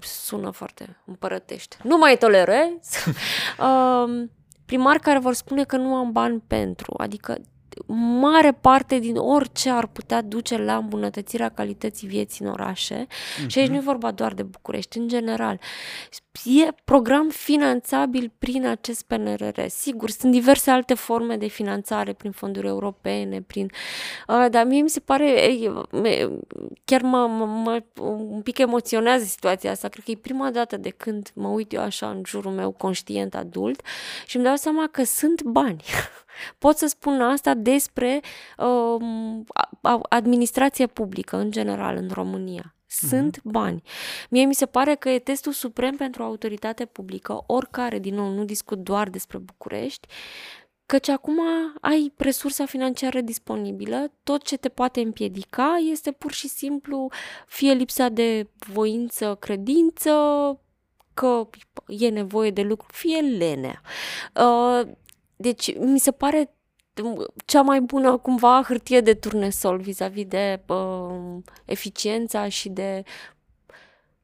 sună foarte împărătește. Nu mai tolerez *laughs* um, primari care vor spune că nu am bani pentru, adică mare parte din orice ar putea duce la îmbunătățirea calității vieții în orașe. Mm-hmm. Și aici nu e vorba doar de București, în general. E program finanțabil prin acest PNRR. Sigur, sunt diverse alte forme de finanțare prin fonduri europene, prin... Uh, dar mie mi se pare, chiar mă, mă, mă un pic emoționează situația asta. Cred că e prima dată de când mă uit eu așa în jurul meu conștient adult și îmi dau seama că sunt bani. *laughs* Pot să spun asta despre uh, administrația publică în general în România. Sunt uh-huh. bani. Mie mi se pare că e testul suprem pentru autoritate publică, oricare, din nou, nu discut doar despre București, Căci acum ai resursa financiară disponibilă, tot ce te poate împiedica este pur și simplu fie lipsa de voință, credință, că e nevoie de lucru, fie lenea. Uh, deci mi se pare cea mai bună cumva hârtie de turnesol vis-a-vis de uh, eficiența și de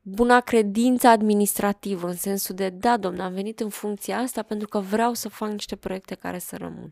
buna credință administrativă, în sensul de, da, domnule, am venit în funcția asta pentru că vreau să fac niște proiecte care să rămână.